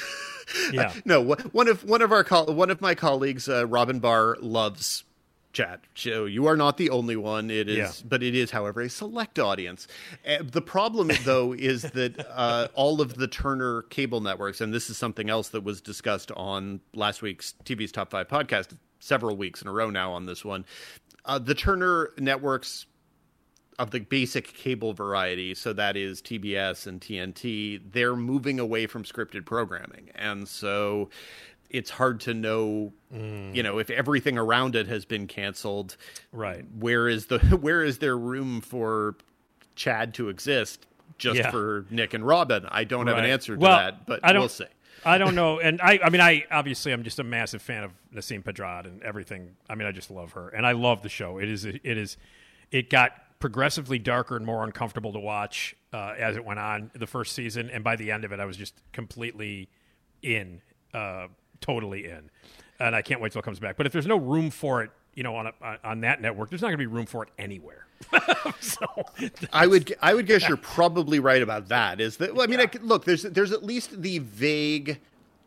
Yeah. no, one of one of our one of my colleagues, uh, Robyn Bahr, loves Chad. So you are not the only one. It is, Yeah. but it is, however, a select audience. Uh, the problem, though, is that uh, all of the Turner cable networks, and this is something else that was discussed on last week's TV's Top Five podcast, several weeks in a row now on this one. Uh, the Turner networks of the basic cable variety, so that is TBS and TNT, they're moving away from scripted programming. And so it's hard to know, you know, if everything around it has been canceled, Right. where is the where is there room for Chad to exist just Yeah. for Nick and Robyn? I don't have an answer to Well, that, but I don't, we'll see. I don't know, and I, I mean, I obviously I'm just a massive fan of Nasim Pedrad and everything. I mean, I just love her, and I love the show. It is, it is, it got progressively darker and more uncomfortable to watch uh, as it went on the first season, and by the end of it, I was just completely in, uh, totally in, and I can't wait till it comes back. But if there's no room for it, you know, on a, on- that network, there's not going to be room for it anywhere. so, I would I would guess you're probably right about that. Is that well, I mean, I look, there's there's at least the vague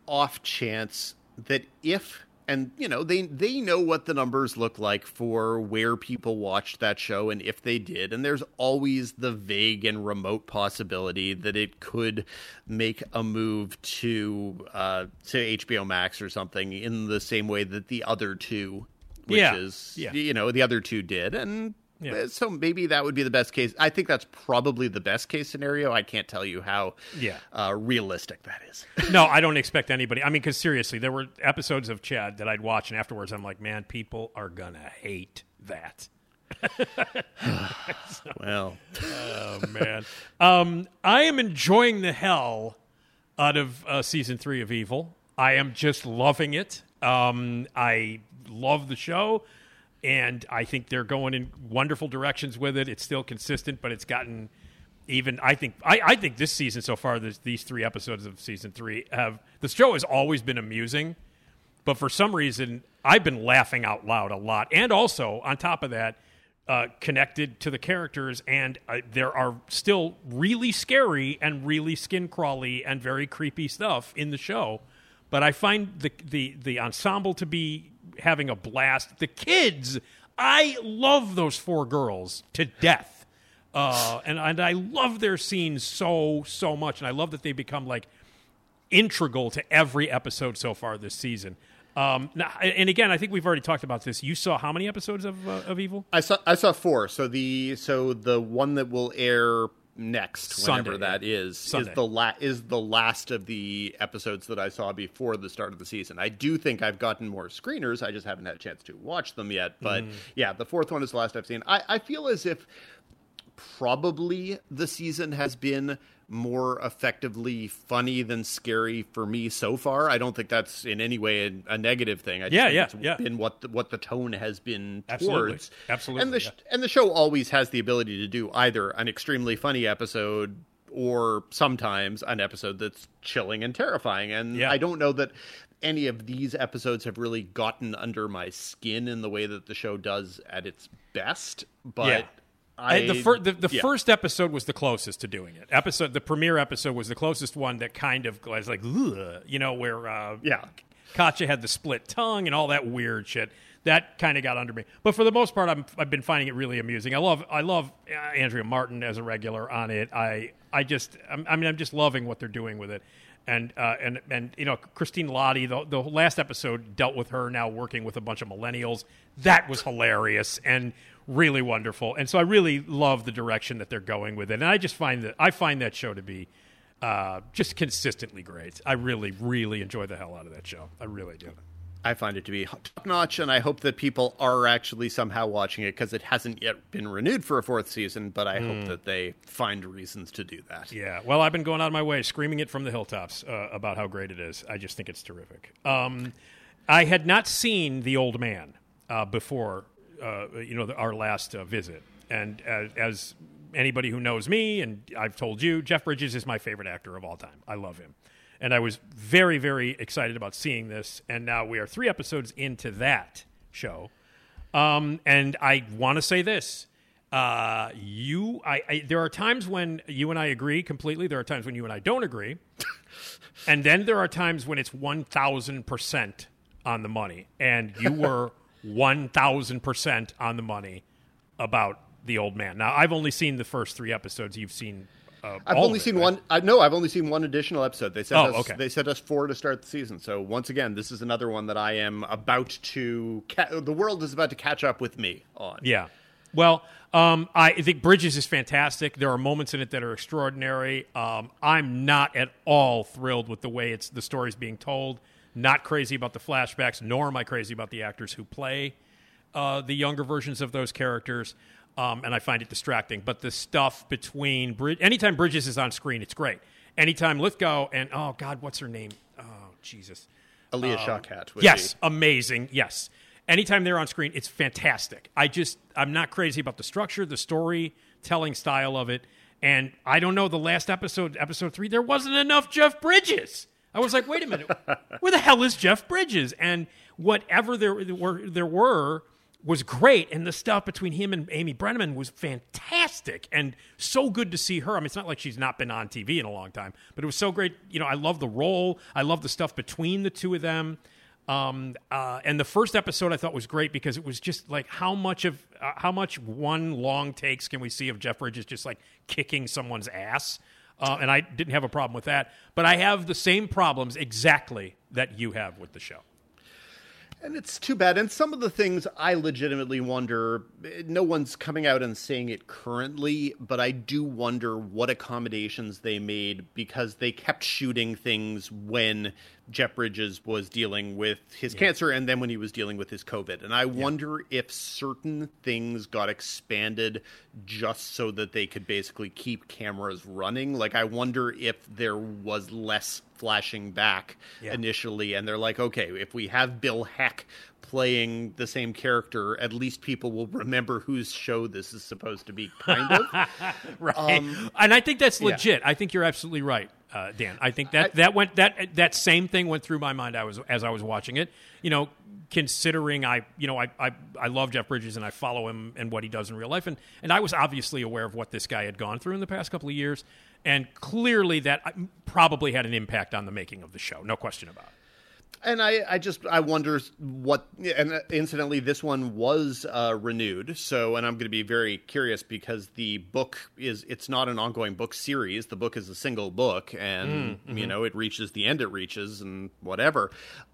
off chance that if and you know they they know what the numbers look like for where people watched that show and if they did and there's always the vague and remote possibility that it could make a move to uh to HBO Max or something in the same way that the other two which Yeah, is yeah. you know the other two did and Yeah. uh, so maybe that would be the best case i think that's probably the best case scenario i can't tell you how Yeah. uh, realistic that is no, I don't expect anybody. I mean, because seriously, there were episodes of Chad that I'd watch, and afterwards, I'm like, man, people are gonna hate that. well Oh man, um, I am enjoying the hell out of uh, season three of Evil. I am just loving it. Um, I love the show, and I think they're going in wonderful directions with it. It's still consistent, but it's gotten even. I think I, I think this season so far, this, these three episodes of season three have the show has always been amusing, but for some reason I've been laughing out loud a lot, and also on top of that. Uh, connected to the characters, and uh, there are still really scary and really skin crawly and very creepy stuff in the show. But I find the the the ensemble to be having a blast. The kids, I love those four girls to death, uh, and and I love their scenes so so much, and I love that they become like integral to every episode so far this season. Um, now, and again, I think we've already talked about this. You saw how many episodes of uh, of Evil? I saw I saw four. So the so the one that will air next, whenever Sunday, that yeah. is, Sunday. is the la- is the last of the episodes that I saw before the start of the season. I do think I've gotten more screeners. I just haven't had a chance to watch them yet. But Mm. yeah, the fourth one is the last I've seen. I, I feel as if probably the season has been more effectively funny than scary for me so far. I don't think that's in any way a, a negative thing. I just Yeah, think yeah, it's yeah. been what the, what the tone has been Absolutely. towards. Absolutely, And the yeah. and the show always has the ability to do either an extremely funny episode or sometimes an episode that's chilling and terrifying. And Yeah. I don't know that any of these episodes have really gotten under my skin in the way that the show does at its best. But Yeah. I, I, the, fir- the, the yeah. first episode was the closest to doing it. Episode the premiere episode was the closest one that kind of was like, you know, where uh, Yeah. Katja had the split tongue and all that weird shit. That kind of got under me. But for the most part, I'm, I've been finding it really amusing. I love I love uh, Andrea Martin as a regular on it. I I just I'm, I mean I'm just loving what they're doing with it. And uh, and and you know Christine Lahti, the the last episode dealt with her now working with a bunch of millennials. That was hilarious and really wonderful. And so I really love the direction that they're going with it. And I just find that I find that show to be uh, just consistently great. I really, really enjoy the hell out of that show. I really do. I find it to be top notch, and I hope that people are actually somehow watching it because it hasn't yet been renewed for a fourth season. But I hope that they find reasons to do that. Yeah. Well, I've been going out of my way screaming it from the hilltops uh, about how great it is. I just think it's terrific. Um, I had not seen The Old Man uh, before, uh, you know, the, our last uh, visit. And as, as anybody who knows me, and I've told you, Jeff Bridges is my favorite actor of all time. I love him. And I was very, very excited about seeing this. And now we are three episodes into that show. Um, and I want to say this. Uh, you, I, I, there are times when you and I agree completely. There are times when you and I don't agree, and then there are times when it's one thousand percent on the money, and you were one thousand percent on the money about the old man. Now, I've only seen the first three episodes. You've seen. Uh, I've only it, seen right? one. I no, I've only seen one additional episode. They sent Oh, us. okay. They sent us four to start the season. So once again, this is another one that I am about to. Ca- the world is about to catch up with me on. Yeah. Well, um, I think Bridges is fantastic. There are moments in it that are extraordinary. Um, I'm not at all thrilled with the way it's the story's being told. Not crazy about the flashbacks, nor am I crazy about the actors who play uh, the younger versions of those characters. Um, and I find it distracting. But the stuff between Brid- anytime Bridges is on screen, it's great. Anytime Lithgow and oh God, what's her name? Oh Jesus. Alia Shawkat. Yes, be- amazing. Yes. Anytime they're on screen, it's fantastic. I just, I'm not crazy about the structure, the storytelling style of it. And I don't know, the last episode, episode three, there wasn't enough Jeff Bridges. I was like, wait a minute, where the hell is Jeff Bridges? And whatever there were, there were was great. And the stuff between him and Amy Brenneman was fantastic and so good to see her. I mean, it's not like she's not been on TV in a long time, but it was so great. You know, I love the role. I love the stuff between the two of them. Um, uh, and the first episode I thought was great because it was just like how much of uh, how much one long takes can we see of Jeff Bridges just like kicking someone's ass. Uh, and I didn't have a problem with that, but I have the same problems exactly that you have with the show. And it's too bad. And some of the things I legitimately wonder, no one's coming out and saying it currently, but I do wonder what accommodations they made because they kept shooting things when Jeff Bridges was dealing with his cancer and then when he was dealing with his COVID. And I wonder if certain things got expanded just so that they could basically keep cameras running. Like, I wonder if there was less flashing back Yeah. initially, and they're like, okay, if we have Bill Heck playing the same character, at least people will remember whose show this is supposed to be, kind of. right? Um, and I think that's yeah. legit. I think you're absolutely right, uh, Dan. I think that that went that that same thing went through my mind. I was as I was watching it. You know, considering I you know I I, I love Jeff Bridges and I follow him and what he does in real life, and and I was obviously aware of what this guy had gone through in the past couple of years, and clearly that uh, probably had an impact on the making of the show. No question about it. And I, I just I wonder what and uh, incidentally this one was uh, renewed. So and I'm going to be very curious because the book is it's not an ongoing book series. The book is a single book and you know it reaches the end it reaches and whatever.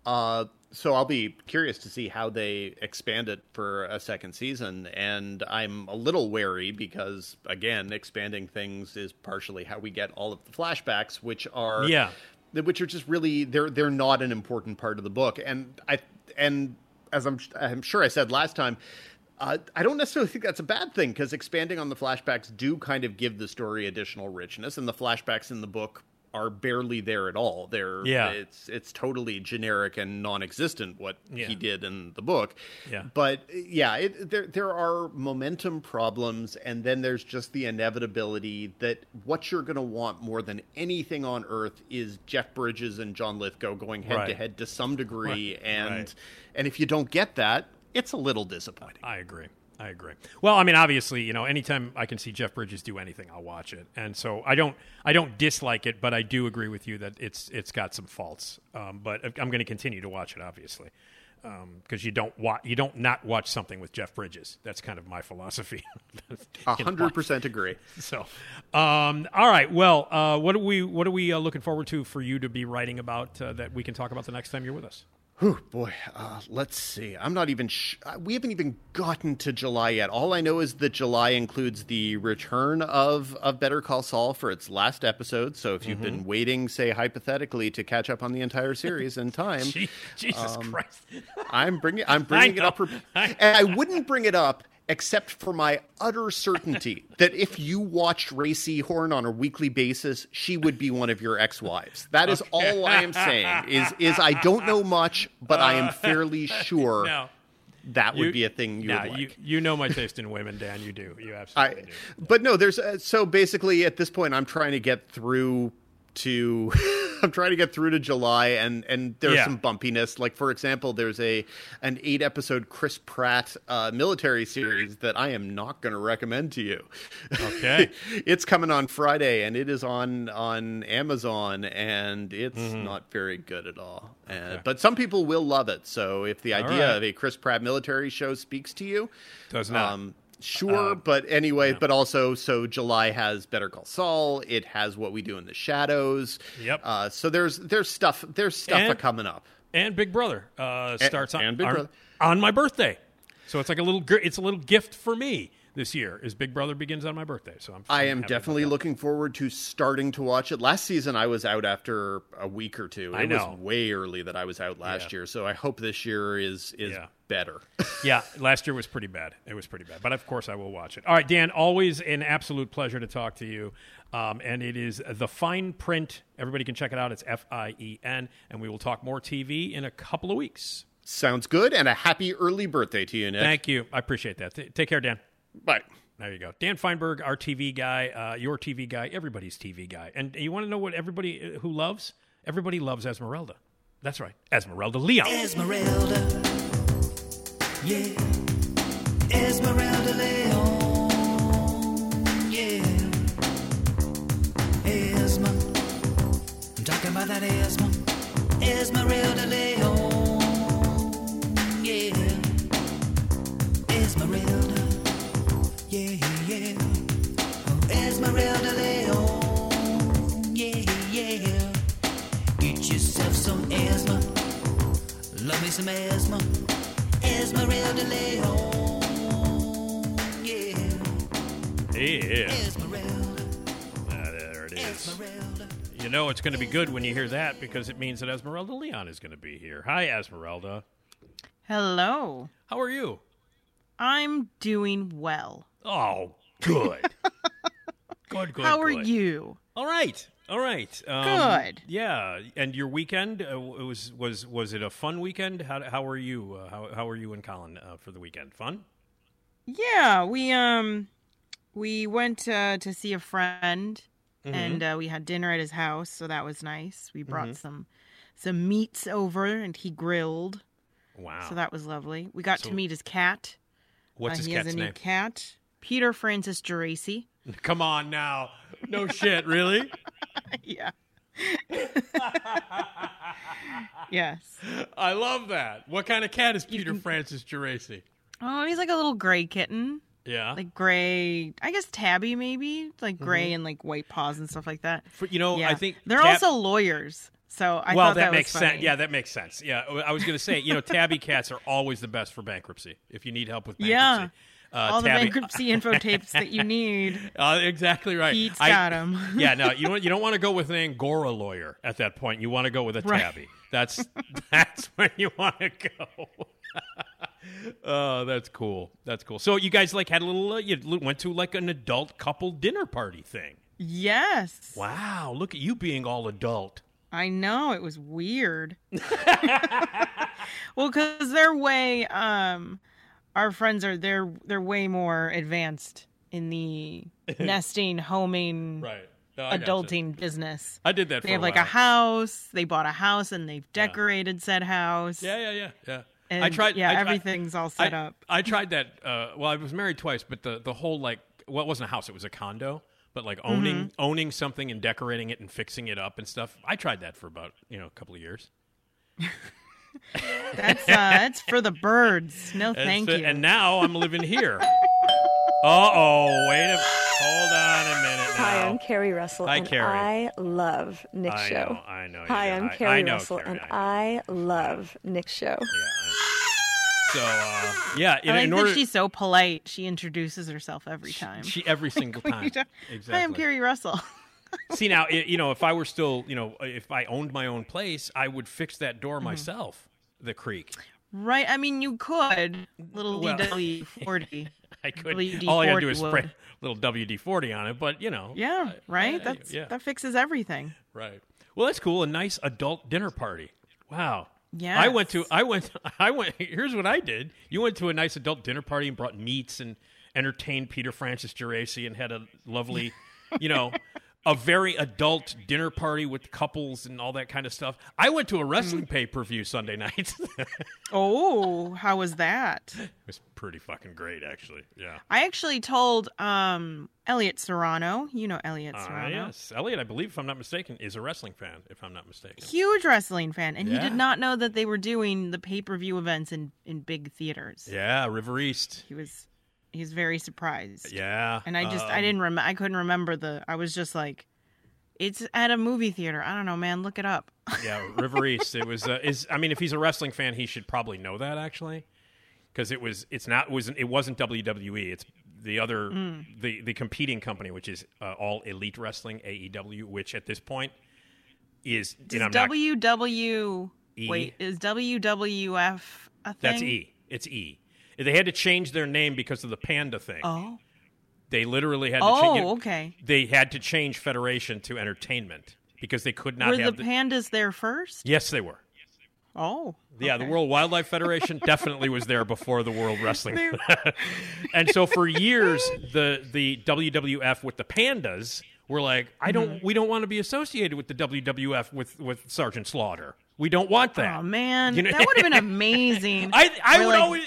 Uh, so I'll be curious to see how they expand it for a second season. And I'm a little wary because again expanding things is partially how we get all of the flashbacks which are Yeah. Which are just really they're they're not an important part of the book. And i and as i'm i'm sure i said last time uh, I don't necessarily think that's a bad thing because expanding on the flashbacks do kind of give the story additional richness, and the flashbacks in the book are barely there at all. They're Yeah. it's it's totally generic and non-existent what Yeah. he did in the book. Yeah. But yeah, it, there there are momentum problems, and then there's just the inevitability that what you're going to want more than anything on earth is Jeff Bridges and John Lithgow going head to head to some degree, Right. and Right. and if you don't get that, it's a little disappointing. I agree. I agree. Well, I mean, obviously, you know, anytime I can see Jeff Bridges do anything, I'll watch it. And so I don't, I don't dislike it, but I do agree with you that it's, it's got some faults. Um, but I'm going to continue to watch it, obviously, because you don't watch, you don't not watch something with Jeff Bridges. That's kind of my philosophy. A hundred percent agree. So, um, all right. Well, uh, what are we, what are we uh, looking forward to for you to be writing about uh, that we can talk about the next time you're with us? Whew, boy, uh, let's see. I'm not even. Sh- uh, we haven't even gotten to July yet. All I know is that July includes the return of of Better Call Saul for its last episode. So if you've Mm-hmm. been waiting, say hypothetically, to catch up on the entire series in time, Jesus Um, Christ. I'm bringing I'm bringing it up. I- and I wouldn't bring it up except for my utter certainty that if you watched Ray Horn on a weekly basis, she would be one of your ex-wives. That is all I am saying. Is is I don't know much, but I am fairly sure No. that would You- be a thing you Nah, would like. you you know my taste in women, Dan. You do. You I, absolutely do. but no, there's uh, so basically at this point, I'm trying to get through to. I'm trying to get through to July, and and there's Yeah. some bumpiness. Like for example, there's a an eight episode Chris Pratt uh, military series that I am not going to recommend to you. Okay. it's coming on Friday, and it is on on Amazon, and it's not very good at all. Mm-hmm. Okay. But some people will love it. So if the idea right. of a Chris Pratt military show speaks to you, Does not. um, sure, but anyway, but also, so July has Better Call Saul. It has What We Do in the Shadows. Yep. Uh, so there's there's stuff there's stuff And- coming up. and Big Brother uh, starts on, and Big on- Brother. on my birthday. So it's like a little it's a little gift for me this year. Is Big Brother begins on my birthday. So I'm I am definitely looking forward to starting to watch it. Last season, I was out after a week or two. It I know. was way early that I was out last Yeah. year. So I hope this year is is Yeah. Better. Yeah, last year was pretty bad. It was pretty bad, but of course I will watch it. All right, Dan, always an absolute pleasure to talk to you. Um, and it is the Fien Print. Everybody can check it out. It's F I E N, and we will talk more TV in a couple of weeks. Sounds good, and a happy early birthday to you, Nick. Thank you. I appreciate that. T- take care, Dan. Bye. There you go. Dan Fienberg, our TV guy, uh, your TV guy, everybody's TV guy. And you want to know what everybody uh, who loves? Everybody loves Esmeralda. That's right. Esmeralda Leon. Esmeralda yeah. Esmeralda Leon, yeah. Esma, I'm talking about that Esma. Esmeralda Leon, yeah. Esmeralda, yeah, yeah. Oh, Esmeralda Leon, yeah, yeah. Get yourself some Esma. Love me some Esma. Esmeralda Leon. Yeah, Yeah. Esmeralda, Ah, there it is. Esmeralda. You know it's going to be good when you hear that because it means that Esmeralda Leon is going to be here. Hi, Esmeralda. Hello. How are you? I'm doing well. Oh, good. good, good. How are you? All right. All right. Um, Good. Yeah. And your weekend uh, was was was it a fun weekend? How how were you? Uh, how how were you and Colin uh, for the weekend? Fun. Yeah, we um we went uh, to see a friend Mm-hmm. and uh, we had dinner at his house, so that was nice. We brought some some meats over and he grilled, Wow. so that was lovely. We got So- to meet his cat. What's Uh, his he cat's has a new name? cat, Peter Francis Geraci. Come on now. No shit. Really? yeah. yes. I love that. What kind of cat is Peter can- Francis Geraci? Oh, he's like a little gray kitten. Yeah. like gray i guess tabby maybe like gray and like white paws and stuff like that For- you know, yeah Mm-hmm. I think they're tab- also lawyers so i well, thought that, makes sense. Yeah, that makes sense. Yeah, I was going to say, you know, tabby cats are always the best for bankruptcy. If you need help with bankruptcy, Yeah. Uh, all the bankruptcy info tapes that you need Uh, exactly right. Pete's I- got 'em. yeah, no, you don't. You don't want to go with an Angora lawyer at that point. You want to go with a Right. tabby. That's that's where you want to go. Oh, that's cool. That's cool. So you guys like had a little. Uh, you went to like an adult couple dinner party thing. yes Wow, look at you being all adult. i know it was weird well because they're way um our friends are they're they're way more advanced in the nesting homing Right. No, I gotcha. adulting business I did that. they for have a like while. a house they bought a house and they've decorated said house Yeah, yeah, yeah, yeah. And, I tried. yeah I everything's all set I, up I tried that. Uh, well, I was married twice, but the the whole like, well, it wasn't a house; it was a condo. But like owning Mm-hmm. owning something and decorating it and fixing it up and stuff. I tried that for about you know a couple of years. That's uh, that's for the birds. No, And thank so- you. And now I'm living here. uh oh! Wait a hold on a minute now. Hi, I'm Carrie Russell, Hi, and Carrie. I love Nick's I show. know, I know Hi, do. I'm I- Carrie I know, Russell, Carrie, and I I love Nick's show. Yeah. So uh, yeah, in, I like in that she's so polite. She introduces herself every time. she every single time. Exactly. Hi, I'm Carrie Russell. See now, i you know, if I were still, you know, if I owned my own place, I would fix that Mm-hmm. door myself. The creek. right? I mean, you could little Well- DW forty. I could. WD-40 all I gotta do is would. spray little WD forty on it, but you know. Yeah, right. yeah, That's yeah. that fixes everything. Right. Well, that's cool. A nice adult dinner party. Wow. Yeah. I went to. I went. I went. Here's what I did. You went to a nice adult dinner party and brought meats and entertained Peter Francis Geraci and had a lovely, you know, a very adult dinner party with couples and all that kind of stuff. I went to a wrestling Mm-hmm. pay per view Sunday night. Oh, how was that? It was pretty fucking great, actually. Yeah. I actually told um Elliot Serrano. You know Elliot Ah, Serrano. yes. Elliot, I believe, if I'm not mistaken, is a wrestling fan. If I'm not mistaken. Huge wrestling fan, and he did not know that they were doing the pay per view events in in big theaters. Yeah, River East. He was he's very surprised. Yeah. And I just I um, didn't remember I couldn't remember the I was just like it's at a movie theater. I don't know, man. Look it up. yeah, River East. It was. Uh, is I mean, if he's a wrestling fan, he should probably know that actually, because it was. It's not. it wasn't it wasn't WWE. It's the other Mm. the the competing company, which is uh, All Elite Wrestling AEW, which at this point is. and Is I'm not- WW E? Wait, is WWF a thing? that's E. It's E. They had to change their name because of the panda thing. Oh. They literally had to Oh, change. okay. They had to change federation to entertainment because they could not Were have the pandas there first? Yes, they were. Oh. Yeah, the. World Wildlife Federation definitely was there before the World Wrestling. and so for years, the the WWF with the pandas were like, I don't, Mm-hmm. we don't want to be associated with the WWF with with Sergeant Slaughter. We don't want that. Oh man, You know- that would have been amazing. I I would like, always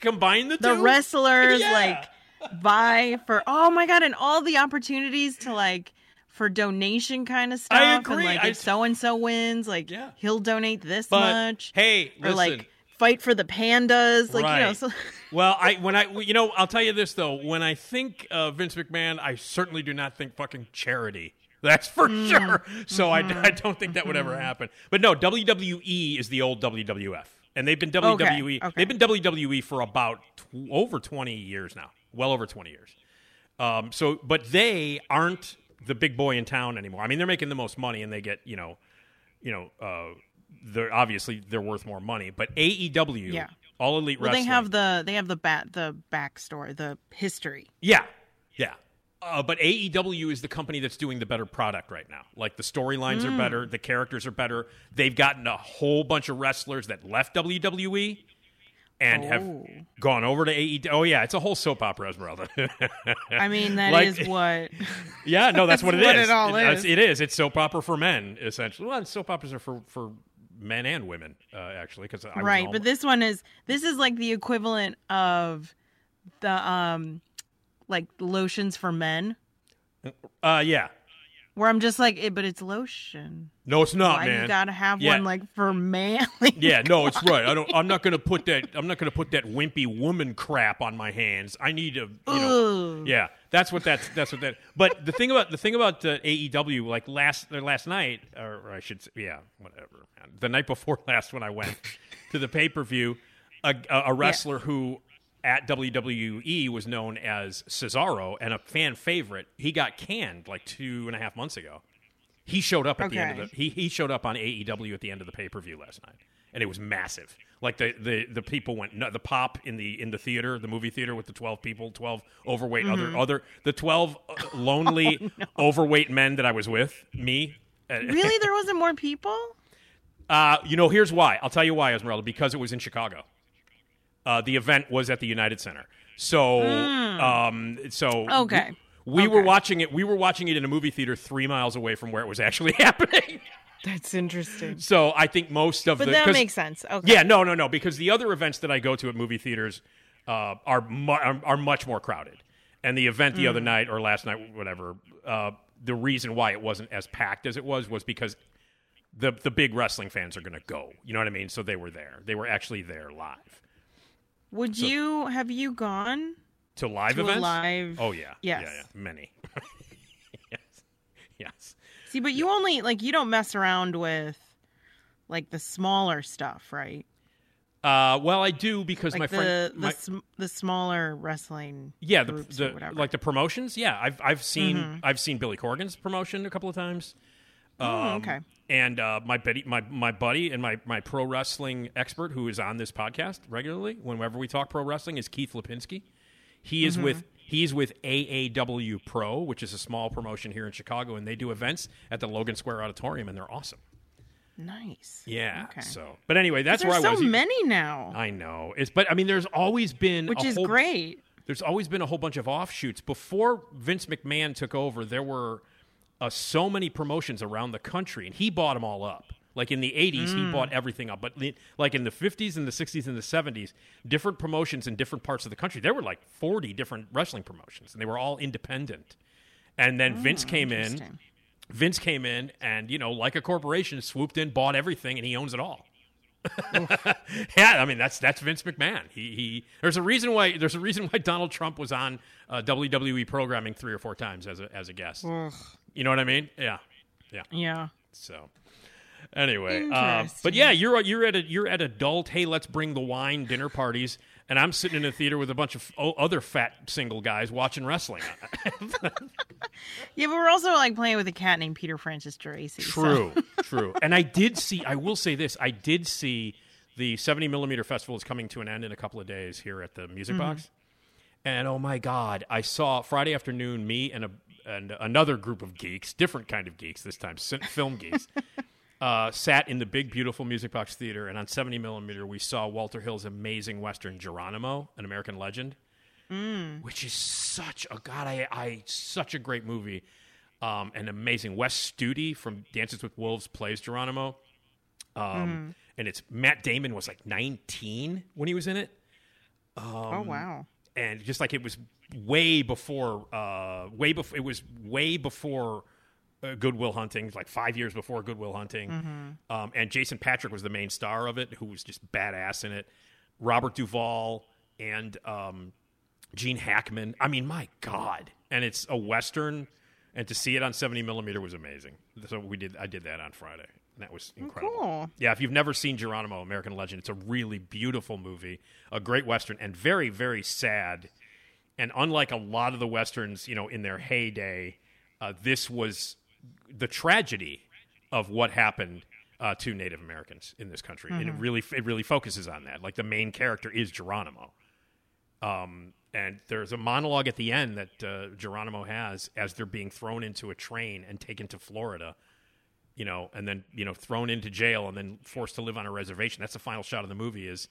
combine the, the two. wrestlers Yeah. like vie for oh my god, and all the opportunities to like for donation kind of stuff. I agree. And like I- if so and so wins, like Yeah. he'll donate this But much. hey, or listen. like fight for the pandas, like you know. So well, I when I you know I'll tell you this though when I think uh, Vince McMahon, I certainly do not think fucking charity. That's for Mm. sure. So Mm-hmm. I, I don't think that would ever happen. But no, WWE is the old WWF. And they've been Okay, WWE. okay. They've been WWE for about tw- over twenty years now, well over twenty years. Um, so, but they aren't the big boy in town anymore. I mean, they're making the most money, and they get you know, you know, uh, they're obviously they're worth more money. But AEW, Yeah. All Elite Well, Wrestling, they have the they have the bat the backstory, the history. yeah, yeah. Uh, but AEW is the company that's doing the better product right now. Like the storylines Mm. are better, the characters are better. They've gotten a whole bunch of wrestlers that left WWE and have Oh. gone over to AEW. Oh yeah, it's a whole soap opera, Esmeralda. I mean, that Like- is what. yeah, no, that's, That's what it is. what it all it's- is. It is. It's soap opera for men, essentially. Well, soap operas are for for men and women, uh, actually. Because right, but this one is this is like the equivalent of the um like lotions for men, uh, yeah. where I'm just like, eh, but it's lotion. No, it's not, Why man. you gotta have Yeah. one like for man? Yeah, no, it's right. I don't. I'm not gonna put that. I'm not gonna put that wimpy woman crap on my hands. I need a. You know, yeah, that's what that's that's what that. But the thing about the thing about uh, AEW, like last uh, last night, or, I should say, yeah, whatever. man. The night before last, when I went to the pay per view, a, a, a wrestler who at WWE was known as Cesaro and a fan favorite, he got canned like two and a half months ago. He showed up at the end of the he he showed up on AEW at the end of the pay per view last night, and it was massive. Like the, the the people went the pop in the in the theater, the movie theater with the twelve people, twelve overweight Mm-hmm. other other the twelve uh, lonely overweight men that I was with. Me, uh, really, there wasn't more people. uh, you know, here's why. I'll tell you why, Esmeralda. Because it was in Chicago. Uh, the event was at the United Center. So, um, so Hmm. Okay. We, we were watching it. We were watching it in a movie theater three miles away from where it was actually happening. That's interesting. So I think most of But the that makes sense. Okay. Yeah, no, no, no. Because the other events that I go to at movie theaters uh, are, mu- are are much more crowded. And the event the Mm. other night or last night, whatever, uh, the reason why it wasn't as packed as it was was because the the big wrestling fans are going to go. You know what I mean? So they were there. They were actually there live Would you have you gone? to live To events. live- Oh yeah, Yes. yeah, yeah, many. yes, yes. See, but you only like you don't mess around with like the smaller stuff, right? Uh, well, I do because Like my the friend, the my, sm- the smaller wrestling. yeah, the, the like the promotions. Yeah, I've I've seen Mhm. I've seen Billy Corgan's promotion a couple of times. Oh, Um, okay. And uh, my buddy, my my buddy, and my my pro wrestling expert who is on this podcast regularly, whenever we talk pro wrestling, is Keith Lipinski. He is Mhm. with he's with AAW Pro, which is a small promotion here in Chicago, and they do events at the Logan Square Auditorium, and they're awesome. Nice. Yeah. Okay. So, but anyway, that's where I so was. many now, I know. It's but I mean, there's always been which is whole- great. there's always been a whole bunch of offshoots. Before Vince McMahon took over, there were uh, so many promotions around the country, and he bought them all up. Like in the 80s, he Mm. bought everything up. But li- like in the 50s and the 60s and the 70s, different promotions in different parts of the country, there were like 40 different wrestling promotions, and they were all independent. And then Vince came in. Vince came in and, you know, like a corporation, swooped in, bought everything, and he owns it all. yeah, I mean that's that's Vince McMahon. He he. There's a reason why there's a reason why Donald Trump was on uh, WWE programming three or four times as a as a guest. Ugh. You know what I mean? Yeah, yeah. Yeah. So anyway, uh, but yeah, you're you're at a you're at adult. Hey, let's bring the wine dinner parties, and I'm sitting in a theater with a bunch of other fat single guys watching wrestling. Yeah, but we're also like playing with a cat named Peter Francis Geraci. so- True, true. And I did see. I will say this. I did see the 70 millimeter festival is coming to an end in a couple of days here at the Music Mhm. Box. And oh my God, I saw Friday afternoon. Me and a and another group of geeks, different kind of geeks this time, film geeks, uh, sat in the big, beautiful Music Box Theater. And on 70 millimeter, we saw Walter Hill's amazing western Geronimo, an American legend Mm. which is such a god I, I such a great movie um and amazing wes studi from dances with wolves plays geronimo um Mhm. and it's matt damon was like 19 when he was in it um, Oh wow. And just like it was way before uh way before it was way before uh, goodwill hunting like five years before goodwill hunting. Mhm. um, and jason patric was the main star of it who was just badass in it. Robert duvall and um, gene hackman. I mean my god. And it's a western and to see it on 70 millimeter was amazing. So we did i did that on friday And that was incredible. Cool. Yeah, if you've never seen Geronimo, American Legend, it's a really beautiful movie, a great western, and very, very sad. And unlike a lot of the westerns, you know, in their heyday, uh, this was the tragedy of what happened uh, to Native Americans in this country, and it really, it really focuses on that. Like the main character is Geronimo, um, and there's a monologue at the end that uh, Geronimo has as they're being thrown into a train and taken to Florida you know, and then you know thrown into jail and then forced to live on a reservation. That's the final shot of the movie is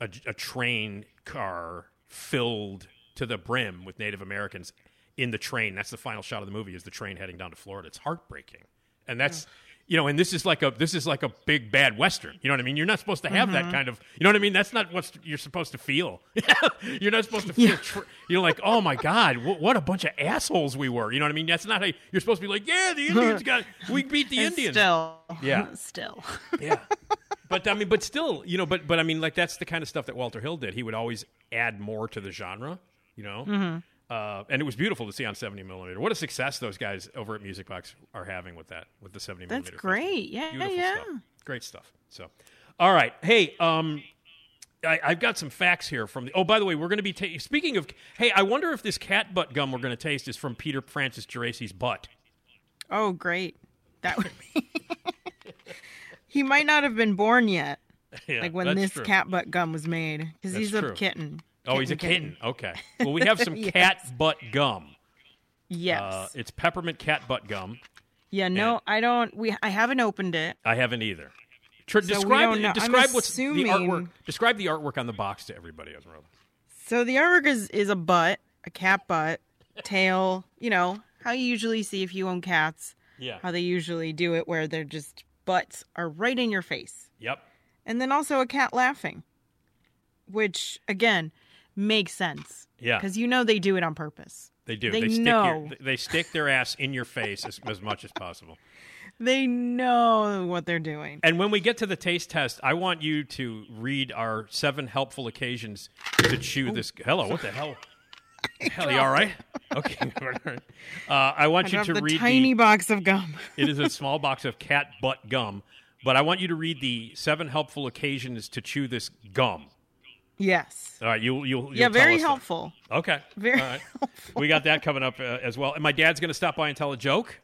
a, a train car filled to the brim with Native Americans in the train. That's the final shot of the movie is the train heading down to Florida. It's heartbreaking, and that's. You know, and this is like a this is like a big bad western. You know what I mean? You're not supposed to have that kind of. You know what I mean? That's not what you're supposed to feel. you're not supposed to feel. Tr- you're like, oh my god, what, what a bunch of assholes we were. You know what I mean? That's not how you're supposed to be. Like, yeah, the Indians got we beat the And Indians. Still. Yeah. Still. Yeah. But I mean, but still, you know, but but I mean, like that's the kind of stuff that Walter Hill did. He would always add more to the genre, you know. Mm-hmm. Uh, and it was beautiful to see on 70 millimeter. What a success those guys over at Music Box are having with that, with the 70 That's millimeter. great. Yeah, Beautiful yeah. stuff. Great stuff. So, all right. Hey, um, I, I've got some facts here from the. Oh, by the way, we're going to be ta- speaking of. Hey, I wonder if this cat butt gum we're going to taste is from Peter Francis Geraci's butt. Oh, great. That would be. he might not have been born yet, Yeah, like when this true. cat butt gum was made, because That's he's true. a kitten. Oh, he's a kitten. Okay. Well, we have some Yes. cat butt gum. Yes. Uh, it's peppermint cat butt gum. yeah. No, I don't. We. I haven't opened it. I haven't either. Tr- So describe know. I'm describe what's the artwork. Describe the artwork on the box to everybody, Esmeralda. So the artwork is is a butt, a cat butt, tail. You know how you usually see if you own cats. Yeah. How they usually do it, where they're just butts are right in your face, Yep. and then also a cat laughing, which again makes sense. Yeah. Because you know they do it on purpose. They do. They stick know. Your, they stick their ass in your face as, as much as possible. They know what they're doing. And when we get to the taste test, I want you to read our seven helpful occasions to chew this. Hello, what the hell? Hell, you all right? Okay. uh, I want I you to the read tiny the. box of gum. It is a small box of cat butt gum, but I want you to read the seven helpful occasions to chew this gum. Yes. All right, you you Yeah, very helpful. Okay, Very All right. We got that coming up uh, as well, and my dad's going to stop by and tell a joke.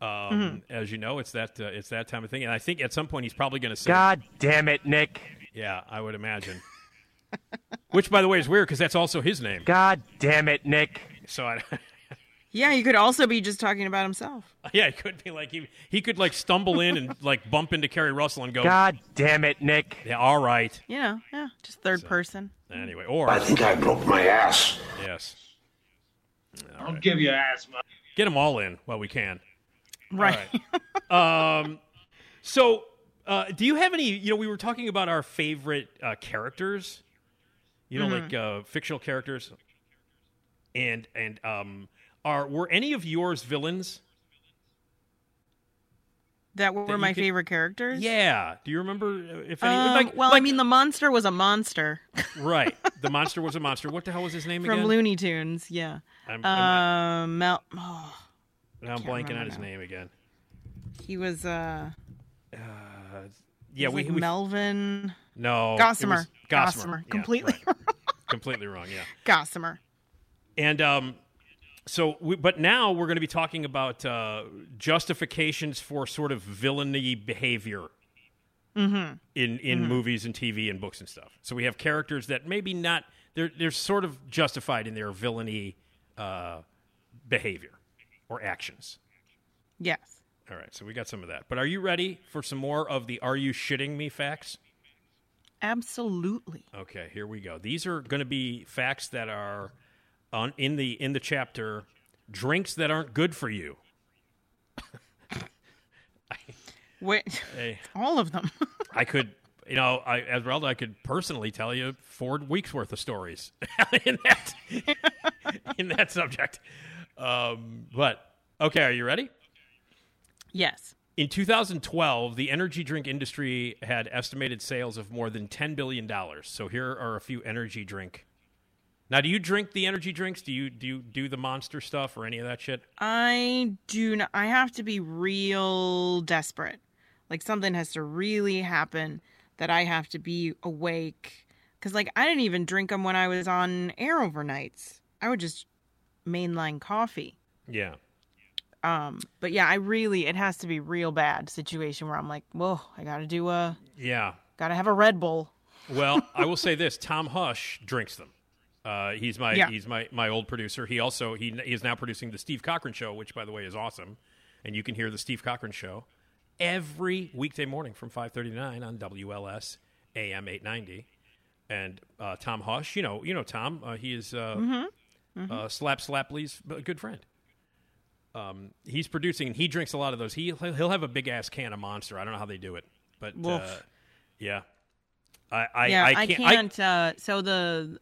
Um, Mm-hmm. As you know, it's that uh, it's that time of thing, and I think at some point he's probably going to say, God damn it, Nick. "Yeah, I would imagine." Which, by the way, is weird because that's also his name. God damn it, Nick. So, I, Yeah, he could also be just talking about himself. yeah, it could be like he he could like stumble in and like bump into Carrie Russell and go, God damn it, Nick. "Yeah, all right." You know, yeah, just third person. Anyway, or I think I broke my ass. yes, I'll give you ass. asthma. get them all in while we can. Right. um, so, uh, do you have any? You know, we were talking about our favorite uh, characters. You know, Mm-hmm. like uh, fictional characters. And and um, are were any of yours villains? That were you my could- favorite characters. Yeah. Do you remember uh, if any? Um, like, well, I mean, the monster was a monster right. The monster was a monster. What the hell was his name from again? From Looney Tunes. Yeah. I'm, I'm, Um, Mel. Oh, now I'm blanking on his now. name again. he was. Uh, Yeah, was we, like we Melvin no it Gossamer. Gossamer. Yeah, Completely right. completely wrong. Yeah. Gossamer. And um, so, we, but now we're going to be talking about uh, justifications for sort of villainy behavior Mm-hmm. in in movies and TV and books and stuff. So we have characters that maybe not they're they're sort of justified in their villainy uh, behavior or actions. Yes. All right, so we got some of that. But are you ready for some more of the "Are you shitting me?" facts? Absolutely. Okay, here we go. These are going to be facts that are on in the in the chapter drinks that aren't good for you. Wait. All of them. I could, you know, I Esmeralda, I could personally tell you four weeks worth of stories in that in that subject. Um, but okay, are you ready? yes. In 2012, the energy drink industry had estimated sales of more than $10 billion. So here are a few energy drink. Now, do you drink the energy drinks? Do you do you do the monster stuff or any of that shit? I do not. I have to be real desperate. Like something has to really happen that I have to be awake. Because like I didn't even drink them when I was on air overnights. I would just mainline coffee. Yeah. Um, but yeah, I really it has to be real bad situation where I'm like, whoa, I gotta do a Yeah. gotta have a Red Bull. Well, I will say this: Tom Hush drinks them. Uh, he's my Yeah. he's my, my old producer. He also he, he is now producing the Steve Cochran Show, which by the way is awesome. And you can hear the Steve Cochran Show every weekday morning from five thirty to nine on WLS AM eight ninety. And uh, Tom Hush, you know you know Tom, uh, he is uh, Mm-hmm. uh, Slap Slapley's a good friend. Um, he's producing, and he drinks a lot of those. He he'll have a big ass can of Monster. I don't know how they do it, but uh, yeah, I I, yeah, I can't. I- uh, so the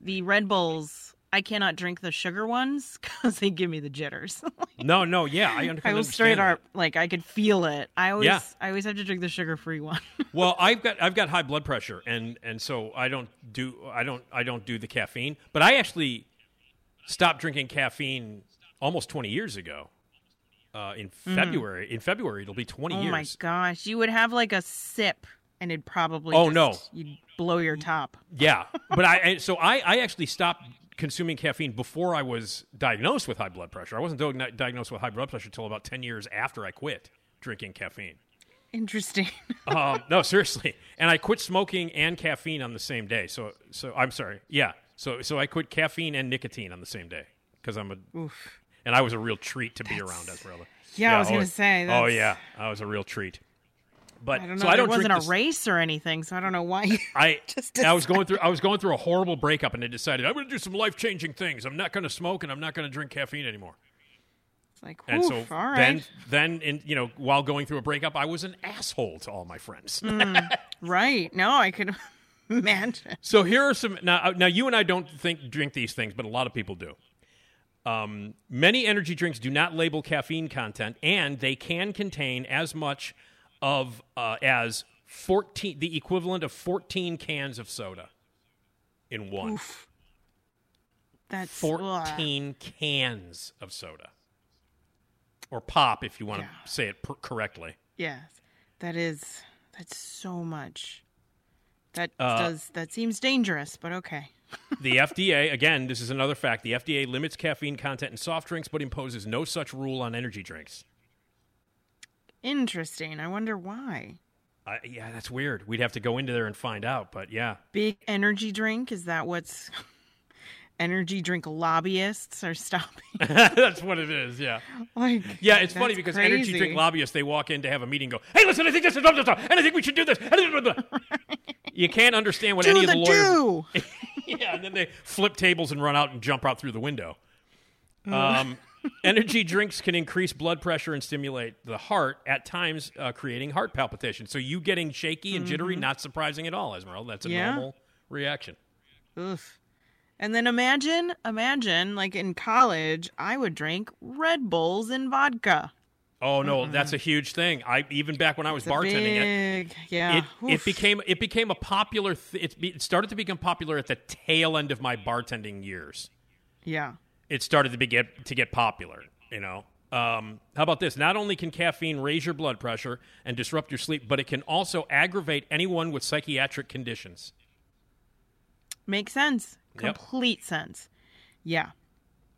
the Red Bulls, I cannot drink the sugar ones because they give me the jitters. No, no, yeah, I, under- I understand straight that. up like I could feel it. I always Yeah. I always have to drink the sugar free one. Well, I've got I've got high blood pressure, and and so I don't do I don't I don't do the caffeine. But I actually stopped drinking caffeine almost twenty years ago. Uh, in February, in February it'll be twenty Mm-hmm. oh years. my gosh, you would have like a sip and it'd probably Oh, just- no. you'd blow your top. Yeah, but I so I I actually stopped consuming caffeine before I was diagnosed with high blood pressure. I wasn't di- diagnosed with high blood pressure until about ten years after I quit drinking caffeine. Interesting. um, no, seriously. And I quit smoking and caffeine on the same day. So, so I'm sorry. Yeah. So, so I quit caffeine and nicotine on the same day because I'm a. Oof. And I was a real treat to be around Esmeralda. Yeah, I was oh, gonna say, Oh yeah, I was a real treat. But I don't know. so I don't wasn't a this- race or anything, so I don't know why. I just I was going through I was going through a horrible breakup and I decided I'm going to do some life changing things. I'm not going to smoke and I'm not going to drink caffeine anymore. It's like, And so all then right. then in you know while going through a breakup I was an asshole to all my friends. Mm, right. No, I could imagine. So here are some now. Now you and I don't think drink these things, but a lot of people do. Um, many energy drinks do not label caffeine content, and they can contain as much of uh, as fourteen, the equivalent of fourteen cans of soda in one. That's Fourteen cans of soda, or pop, if you want Yeah. to say it per- correctly. Yes, that is that's so much. That Uh, does that seems dangerous, but okay. The FDA, again, this is another fact. The FDA limits caffeine content in soft drinks, but imposes no such rule on energy drinks. Interesting. I wonder why. Uh, yeah, that's weird. We'd have to go into there and find out, but yeah. Big energy drink is that what's energy drink lobbyists are stopping? that's what it is, yeah. like Yeah, it's funny because energy drink lobbyists, they walk in to have a meeting and go, hey, listen, I think this is blah, blah, blah, and I think we should do this. you can't understand what Do any of the the lawyers. yeah, and then they flip tables and run out and jump out through the window. Um, energy drinks can increase blood pressure and stimulate the heart, at times uh, creating heart palpitations. So you getting shaky and jittery, Mhm. not surprising at all, Esmeralda. That's a Yeah. normal reaction. Oof. And then imagine, imagine, like in college, I would drink Red Bulls and vodka. Oh no, that's a huge thing. I even back when I was It's bartending, it- yeah. it, it became it became a popular. Th- it, it started to become popular at the tail end of my bartending years. Yeah. It started to be get to get popular. You know, um, how about this? Not only can caffeine raise your blood pressure and disrupt your sleep, but it can also aggravate anyone with psychiatric conditions. Makes sense. Yep. Complete sense. Yeah.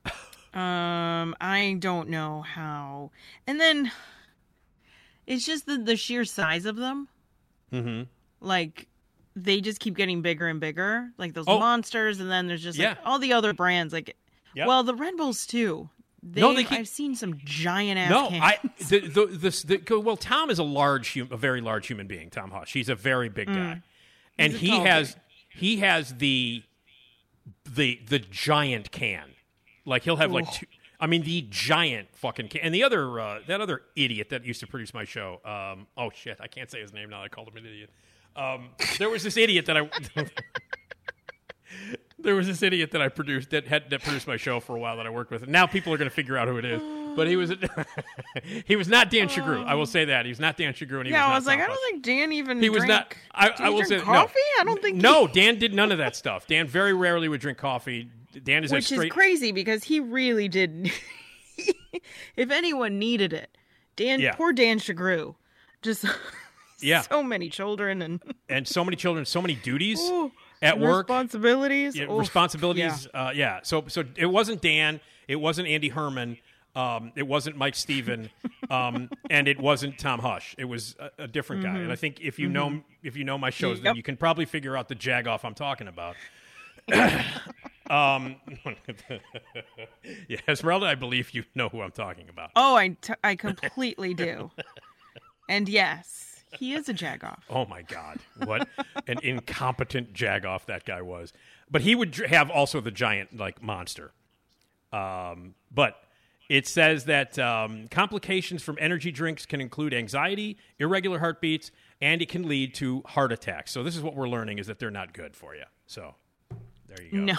um, I don't know how. And then it's just the the sheer size of them. Mm-hmm. Like they just keep getting bigger and bigger. Like those Oh. monsters, and then there's just like Yeah. all the other brands. Like, Yep. well, the Red Bulls too. They, No, they keep- I've seen some giant ass. No, cans. I the, the, this, the, well, Tom is a large, hum, a very large human being. Tom Hush, he's a very big guy, Mm. and he has he has the the the giant can. Like he'll have like two. I mean, the giant fucking can. And the other uh, that other idiot that used to produce my show. Um, oh shit, I can't say his name now. I called him an idiot. Um, there was this idiot that I. there was this idiot that I produced that had that produced my show for a while that I worked with. And now people are going to figure out who it is. But he was he was not Dan Chagru. I will um, say that he was not Dan Chagru. And he yeah, I was was like, Tom I don't think Dan even. He was drank- not. I, I he will say drink no. coffee. I don't think. No, he, Dan did none of that stuff. Dan very rarely would drink coffee. Dan is which straight. is crazy because he really did. if anyone needed it, Dan, Yeah. poor Dan Chagru, Just Yeah. so many children and and so many children, so many duties Ooh, at work. responsibilities. Yeah, Oof. responsibilities. Yeah. Uh, yeah. So so it wasn't Dan. It wasn't Andy Herman. Um, it wasn't Mike Steven, um, and it wasn't Tom Hush. It was a, a different guy. Mhm. And I think if you know Mhm. if you know my shows, then you can probably figure out the jagoff I'm talking about. um, yeah, Esmeralda, I believe you know who I'm talking about. Oh, I, t- I completely do. and yes, he is a jagoff. Oh my God! What an incompetent jagoff that guy was. But he would have also the giant like monster. Um, but it says that um, complications from energy drinks can include anxiety, irregular heartbeats, and it can lead to heart attacks. So this is what we're learning: is that they're not good for you. So there you go. No.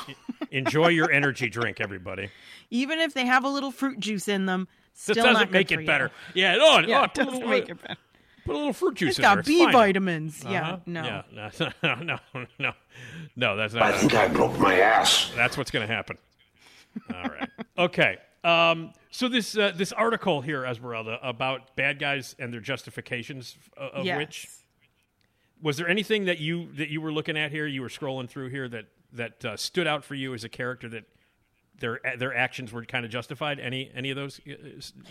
Enjoy your energy drink, everybody. Even if they have a little fruit juice in them, still doesn't make it you. better. Yeah, no, Yeah, no, it doesn't make it better. Put a little fruit juice It's in got there. It's B fine. vitamins. Yeah, Uh-huh. no. Yeah, no, no, no, no, no. That's not. I think I broke my ass. That's what's going to happen. All right. Okay. Um, so this uh, this article here, Esmeralda, about bad guys and their justifications uh, of Yes. which was there anything that you that you were looking at here? You were scrolling through here that that uh, stood out for you as a character that their their actions were kind of justified. Any any of those uh,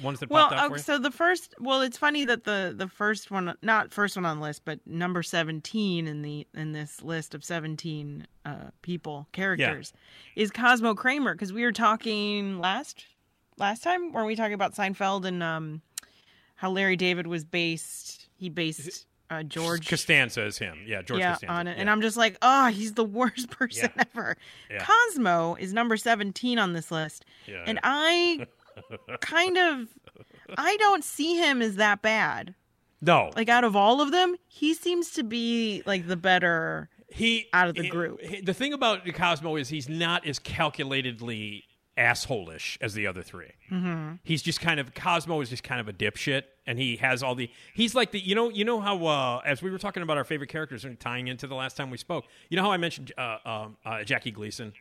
ones that Well, popped out for you? so the first, well, it's funny that the the first one, not first one on the list, but number seventeen in the in this list of seventeen uh, people characters is Cosmo Kramer because we were talking last last time. Weren't we talking about Seinfeld and um, how Larry David was based? He based uh, George Costanza is him. Yeah, George yeah, Costanza. on it. Yeah. And I'm just like, oh, he's the worst person Yeah. ever. Yeah. Cosmo is number 17 on this list. Yeah. And I kind of, I don't see him as that bad. no, Like out of all of them, he seems to be like the better he out of the he- group. he- the thing about Cosmo is he's not as calculatedly assholish as the other 3 Mm-hmm. He's just kind of Cosmo is just kind of a dipshit, and he has all the. He's like the you know you know how uh, as we were talking about our favorite characters and tying into the last time we spoke. You know how I mentioned uh, um, uh, Jackie Gleason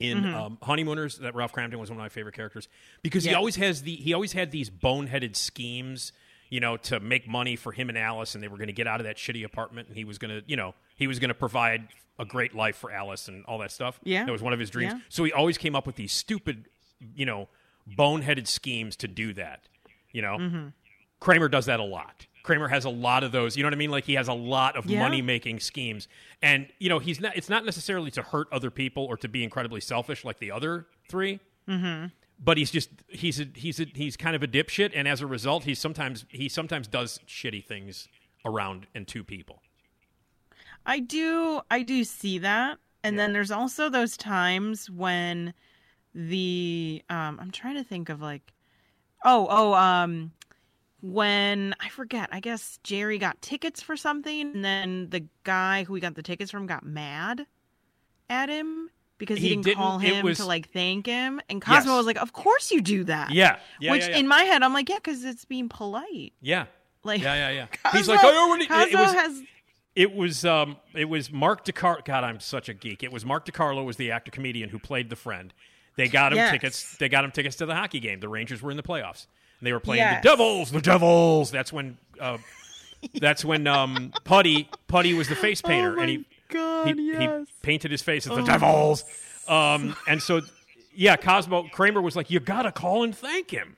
in Mhm. um, Honeymooners that Ralph Kramden was one of my favorite characters because he always has the he always had these boneheaded schemes you know to make money for him and Alice and they were going to get out of that shitty apartment and he was going to you know he was going to provide a great life for Alice and all that stuff Yeah. that was one of his dreams Yeah. so he always came up with these stupid you know boneheaded schemes to do that you know Mm-hmm. Kramer does that a lot. Kramer has a lot of those. You know what I mean? Like he has a lot of Yeah. money making schemes, and you know he's not. It's not necessarily to hurt other people or to be incredibly selfish like the other 3 Mm-hmm. But he's just he's a, he's a, he's kind of a dipshit, and as a result, he's sometimes he sometimes does shitty things around and to people. I do I do see that. And then there's also those times when the um I'm trying to think of like oh oh um when I forget, I guess Jerry got tickets for something and then the guy who he got the tickets from got mad at him because he, He didn't, didn't- call him was- to like thank him and Cosmo Yes. was like, "Of course you do that." Yeah, yeah, Which yeah, yeah. in my head I'm like, "Yeah, cuz it's being polite." Yeah, Like yeah, yeah, yeah. Cosmo, he's like, I already. it Cosmo was, has It was um it was Mark DeCarlo. God, I'm such a geek. It was Mark DeCarlo was the actor comedian who played the friend. They got him Yes. tickets. They got him tickets to the hockey game. The Rangers were in the playoffs, and they were playing Yes. the Devils. The Devils. That's when. Uh, that's when um, Putty Putty was the face painter, Oh and he God, he, he painted his face as the Oh. Devils. Um, and so, yeah, Cosmo Kramer was like, "You gotta call and thank him."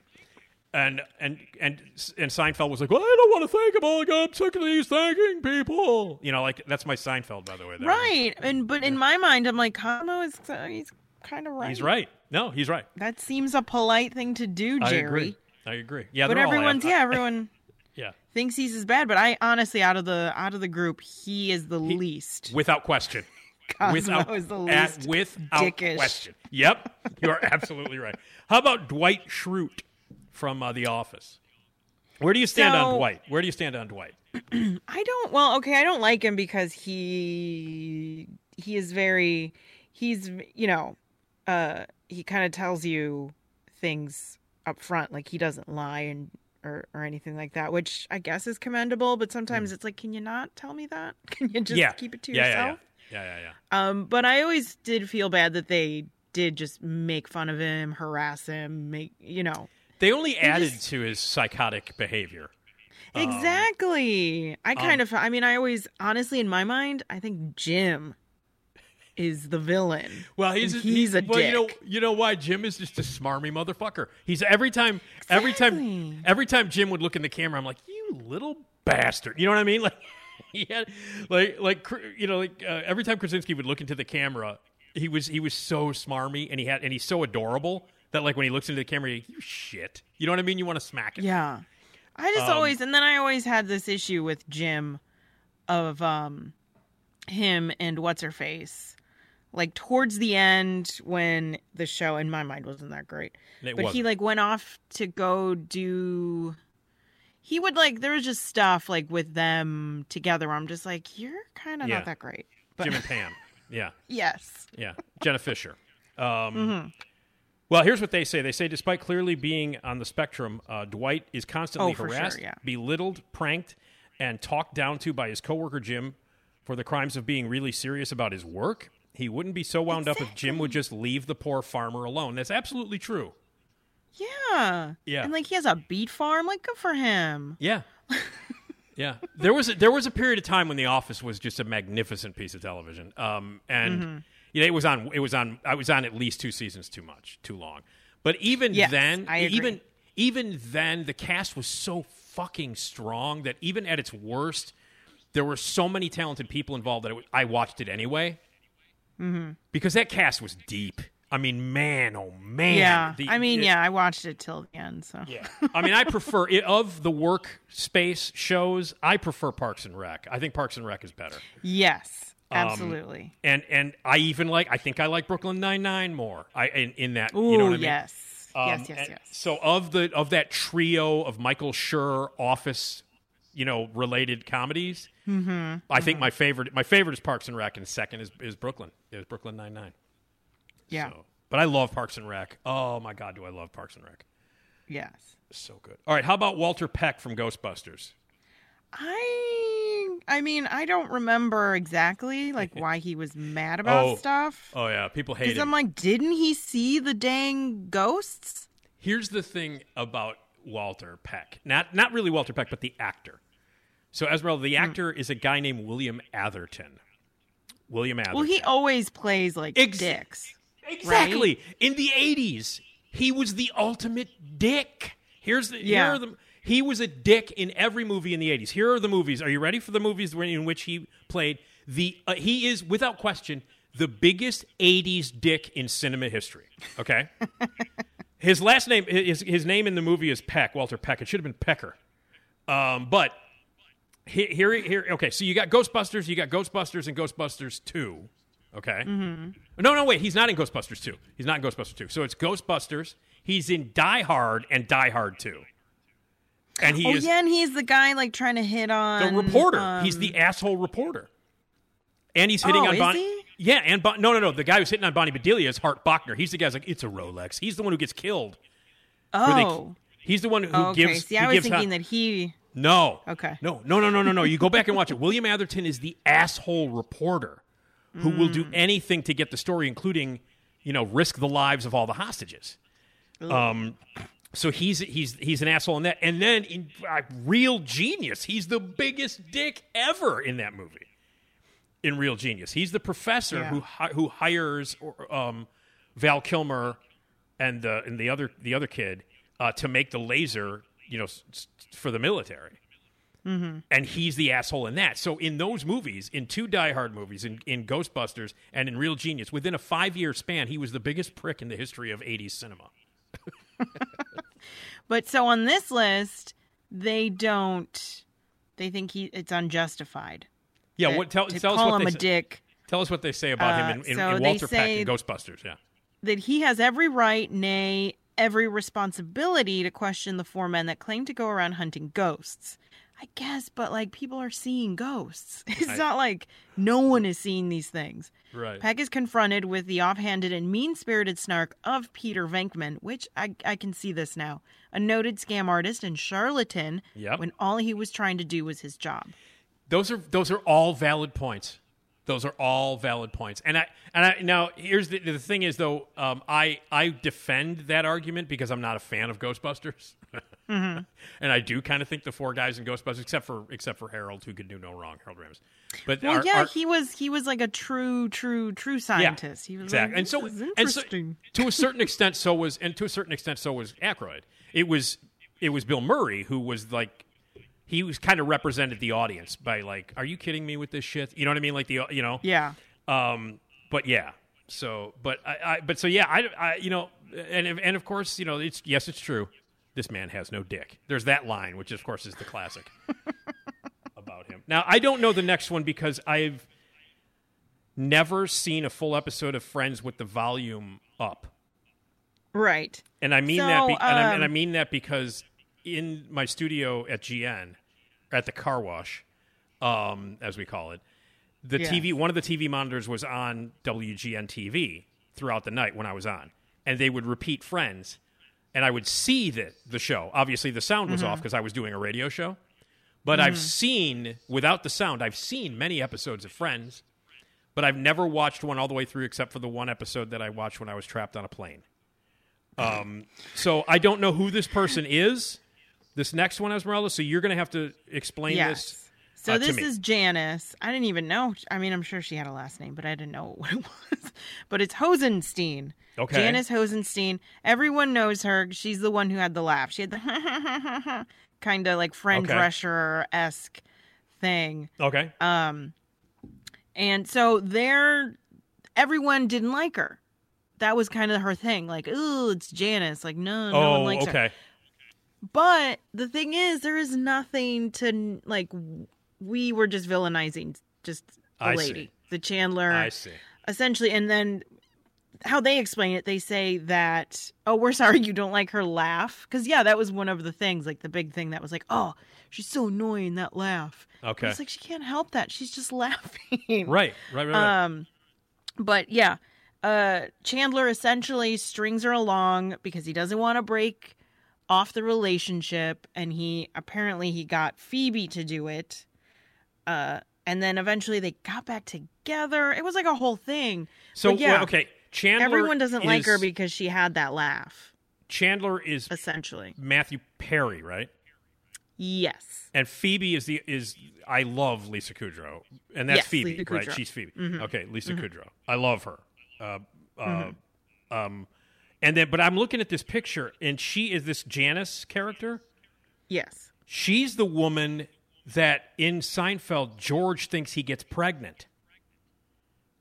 And and and and Seinfeld was like, "Well, I don't want to thank him. Oh, God, I'm sick of these thanking people." You know, like that's my Seinfeld, by the way. There. Right. And but in my mind I'm like Cosmo is uh, he's kind of right. He's right. No, he's right. That seems a polite thing to do, I Jerry. agree. I agree. Yeah, but all everyone's yeah, everyone yeah, thinks he's as bad, but I honestly out of the out of the group, he is the least. without question. Cosmo without is the at- without dickish. question. Yep, you are absolutely right. How about Dwight Schrute from uh, The Office? Where do you stand on Dwight? Where do you stand on Dwight? I don't well, okay, I don't like him because he he is very he's you know, uh he kind of tells you things up front like he doesn't lie and or, or anything like that, which I guess is commendable, but sometimes it's like can you not tell me that? Can you just yeah, keep it to yeah, yourself? Yeah, yeah, yeah, yeah. yeah. Um, but I always did feel bad that they did just make fun of him, harass him, make you know. They only added just- to his psychotic behavior. Um, Exactly. I kind um, of. I mean, I always, honestly, in my mind, I think Jim is the villain. Well, he's And a, he's a well, dick. You know, you know why Jim is just a smarmy motherfucker. He's every time, every time, every time Jim would look in the camera, I'm like, you little bastard. You know what I mean? Like, he had, like, like you know, like uh, every time Krasinski would look into the camera, he was he was so smarmy, and he had and he's so adorable that like when he looks into the camera, you shit. You know what I mean? You want to smack him. Yeah. I just Um, always, and then I always had this issue with Jim, of um, him and what's her face, like towards the end when the show, in my mind, wasn't that great. But he wasn't. like went off to go do. He would like there was just stuff like with them together. Where I'm just like, you're kind of Yeah. not that great. But Jim and Pam. Yeah. yes. Yeah, Jenna Fischer. Um, Mhm. Well, here's what they say. They say, despite clearly being on the spectrum, uh, Dwight is constantly Oh, for sure, harassed, yeah. belittled, pranked, and talked down to by his coworker Jim for the crimes of being really serious about his work. He wouldn't be so wound up if Jim would just leave the poor farmer alone. That's absolutely true. Yeah. Yeah. And like he has a beet farm. Like good for him. Yeah. yeah. There was a, there was a period of time when The Office was just a magnificent piece of television. Um, and Mhm. yeah, it was on it was on I was on at least two seasons too much, too long. But even Yes, then, even even then the cast was so fucking strong that even at its worst there were so many talented people involved that it, I watched it anyway Mm-hmm. because that cast was deep. I mean, man, oh man. yeah. The- I mean, it- yeah. I watched it till the end. So yeah. I mean, I prefer it, of the workspace shows. I prefer Parks and Rec. I think Parks and Rec is better. yes, Um, absolutely. and and I even like. I think I like Brooklyn Nine Nine more. I in, in that. Ooh, you know what I mean? yes. Um, yes, yes, yes. So of the of that trio of Michael Schur Office, you know, related comedies, Mm-hmm. I think my favorite my favorite is Parks and Rec, and second is is Brooklyn. Is Brooklyn Nine Nine. Yeah. So, but I love Parks and Rec. Oh my God, do I love Parks and Rec? Yes. So good. All right, how about Walter Peck from Ghostbusters? I I mean, I don't remember exactly like why he was mad about Oh. stuff. Oh yeah, people hate Because him. I'm like, didn't he see the dang ghosts? Here's the thing about Walter Peck. Not not really Walter Peck, but the actor. So Esmeralda, Hmm. the actor is a guy named William Atherton. William Atherton. Well, he always plays like Ex- dicks. exactly. In the 80s, he was the ultimate dick. Here's the Yeah. here are the he was a dick in every movie in the 80s. Here are the movies. Are you ready for the movies in which he played the uh, he is without question the biggest 80s dick in cinema history. Okay? his last name his, his name in the movie is Peck, Walter Peck. It should have been Pecker. Um, but here here okay, so you got Ghostbusters, you got Ghostbusters and Ghostbusters 2. Okay? Mm-hmm. No, no, wait. He's not in Ghostbusters 2. He's not in Ghostbusters 2. So it's Ghostbusters. He's in Die Hard and Die Hard 2. And he oh is yeah, and he's the guy like trying to hit on the reporter. um, he's the asshole reporter. And he's hitting Oh, on is Bonnie. Yeah, and bon- no, no, no. The guy who's hitting on Bonnie Bedelia is Hart Bochner. He's the guy's like, it's a Rolex. He's the one who gets killed. Where they- Oh. he's the one who Oh, okay. gives. See, I was thinking Hot- that he. No. Okay. No, no, no, no, no, no. You go back and watch it. William Atherton is the asshole reporter who will do Mm. anything to get the story, including, you know, risk the lives of all the hostages. Um, so he's he's he's an asshole in that, and then in uh, Real Genius, he's the biggest dick ever in that movie. In Real Genius, he's the professor Yeah. who hi- who hires um, Val Kilmer and the and the other the other kid uh, to make the laser, you know, s- for the military Mm-hmm. and he's the asshole in that. So in those movies, in two Die Hard movies, in, in Ghostbusters and in Real Genius, within a five year span, he was the biggest prick in the history of '80s cinema. But so on this list, they don't. They think he it's unjustified. Yeah, that- what tell, to tell us call what him they a say- dick. Tell us what they say about Uh, him in, in, so in Walter Peck in Ghostbusters. Yeah, that he has every right, nay, every responsibility to question the four men that claim to go around hunting ghosts. I guess, but like people are seeing ghosts. It's I- not like no one is seeing these things. right. Peck is confronted with the offhanded and mean spirited snark of Peter Venkman, which I, I can see this now. A noted scam artist and charlatan Yep. when all he was trying to do was his job. Those are those are all valid points. Those are all valid points. And I and I now here's the the thing is though um, I I defend that argument because I'm not a fan of Ghostbusters. Mhm. and I do kind of think the four guys in Ghostbusters, except for except for Harold, who could do no wrong, Harold Ramis. But Well, our- yeah, our- he was he was like a true, true, true scientist. He was exactly. like, and so, "This and so, interesting. to a certain extent, so was, and to a certain extent, so was Aykroyd. It was, it was Bill Murray who was like, he was kind of represented the audience by like, are you kidding me with this shit? You know what I mean? Like the, you know, yeah. Um, but yeah. So, but I, I but so yeah, I, I, you know, and and of course, you know, it's yes, it's true. This man has no dick. There's that line, which of course is the classic about him. Now, I don't know the next one because I've never seen a full episode of Friends with the volume up. Right. And I mean So, that, be- and, I, and I um, mean that because in my studio at GN, at the car wash, um, as we call it, the. TV, one of the TV monitors was on WGN TV throughout the night when I was on, and they would repeat Friends, and I would see the the show. Obviously, the sound was Mhm. off because I was doing a radio show, but I've Mhm. seen without the sound. I've seen many episodes of Friends, but I've never watched one all the way through except for the one episode that I watched when I was trapped on a plane. Um, so I don't know who this person is. This next one, Esmeralda. So you're going to have to explain Yes. this. So uh, this is Janice. I didn't even know. I mean, I'm sure she had a last name, but I didn't know what it was. But it's Hosenstein. Okay. Janice Hosenstein. Everyone knows her. She's the one who had the laugh. She had the kind of like friend Okay. Drescher esque thing. okay. Um, and so there, everyone didn't like her. That was kind of her thing. Like, ooh, it's Janice. Like, no, no one oh, likes her. okay. But the thing is, there is nothing to like. We were just villainizing just the I lady, see. the Chandler, I see. essentially. And then how they explain it, they say that, oh, we're sorry you don't like her laugh, because yeah, that was one of the things, like the big thing that was like, oh, she's so annoying that laugh. Okay. it's like she can't help that. She's just laughing. Right. Right. Right. right. Um, but yeah, uh, Chandler essentially strings her along because he doesn't want to break off the relationship, and he apparently he got Phoebe to do it. Uh, and then eventually they got back together. It was like a whole thing. so But yeah, well, okay. Chandler. everyone doesn't like her because she had that laugh. Chandler is essentially Matthew Perry, right? Yes. And Phoebe is the is I love Lisa Kudrow, and that's Yes, Phoebe, right? She's Phoebe. Mhm. Okay, Lisa Mhm. Kudrow. I love her. Uh, uh, Mhm. um, and then, but I'm looking at this picture, and she is this Janice character. Yes. She's the woman that in Seinfeld George thinks he gets pregnant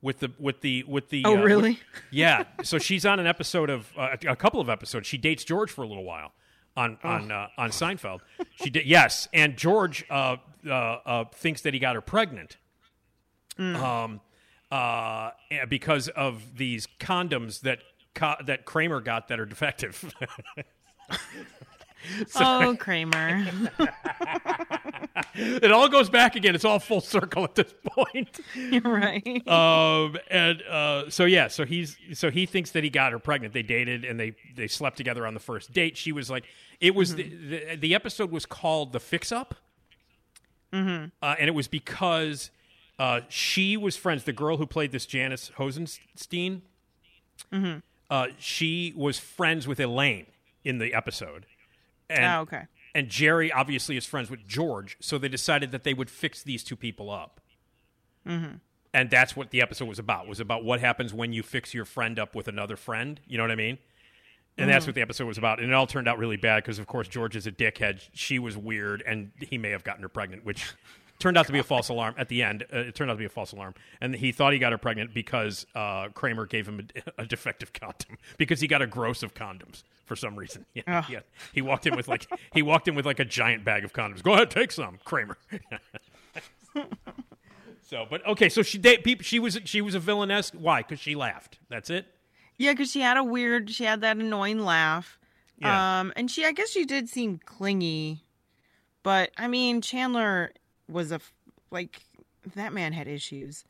with the with the with the. Oh, uh, really? with- yeah. So she's on an episode of uh, a couple of episodes. She dates George for a little while on on uh, on Seinfeld. She did yes, and George uh, uh, uh, thinks that he got her pregnant. Um, uh, because of these condoms that that Kramer got that are defective. So- oh, Kramer. it all goes back again. It's all full circle at this point. You're right. Um, and uh, so yeah, so he's so he thinks that he got her pregnant. They dated and they they slept together on the first date. She was like, it was the, the the episode was called the Fix Up, Mm-hmm. uh, and it was because uh, she was friends. The girl who played this Janice Hosenstein, Mm-hmm. uh, she was friends with Elaine in the episode. And, Oh, okay. And Jerry obviously is friends with George, so they decided that they would fix these two people up. Mm-hmm. And that's what the episode was about. Was about what happens when you fix your friend up with another friend. You know what I mean? And that's Mhm. what the episode was about. And it all turned out really bad because, of course, George is a dickhead. She was weird, and he may have gotten her pregnant, which turned out to be a false alarm at the end. Uh, it turned out to be a false alarm. And he thought he got her pregnant because uh, Kramer gave him a, a defective condom because he got a gross of condoms for some reason. Yeah, Ugh. yeah. He walked in with like he walked in with like a giant bag of condoms. Go ahead, take some, Kramer. so, but okay, so she they, peop she was she was a villainess. Why? Because she laughed. That's it. Yeah, because she had a weird, she had that annoying laugh. Yeah. Um, and she, I guess she did seem clingy, but I mean, Chandler was a like that man had issues.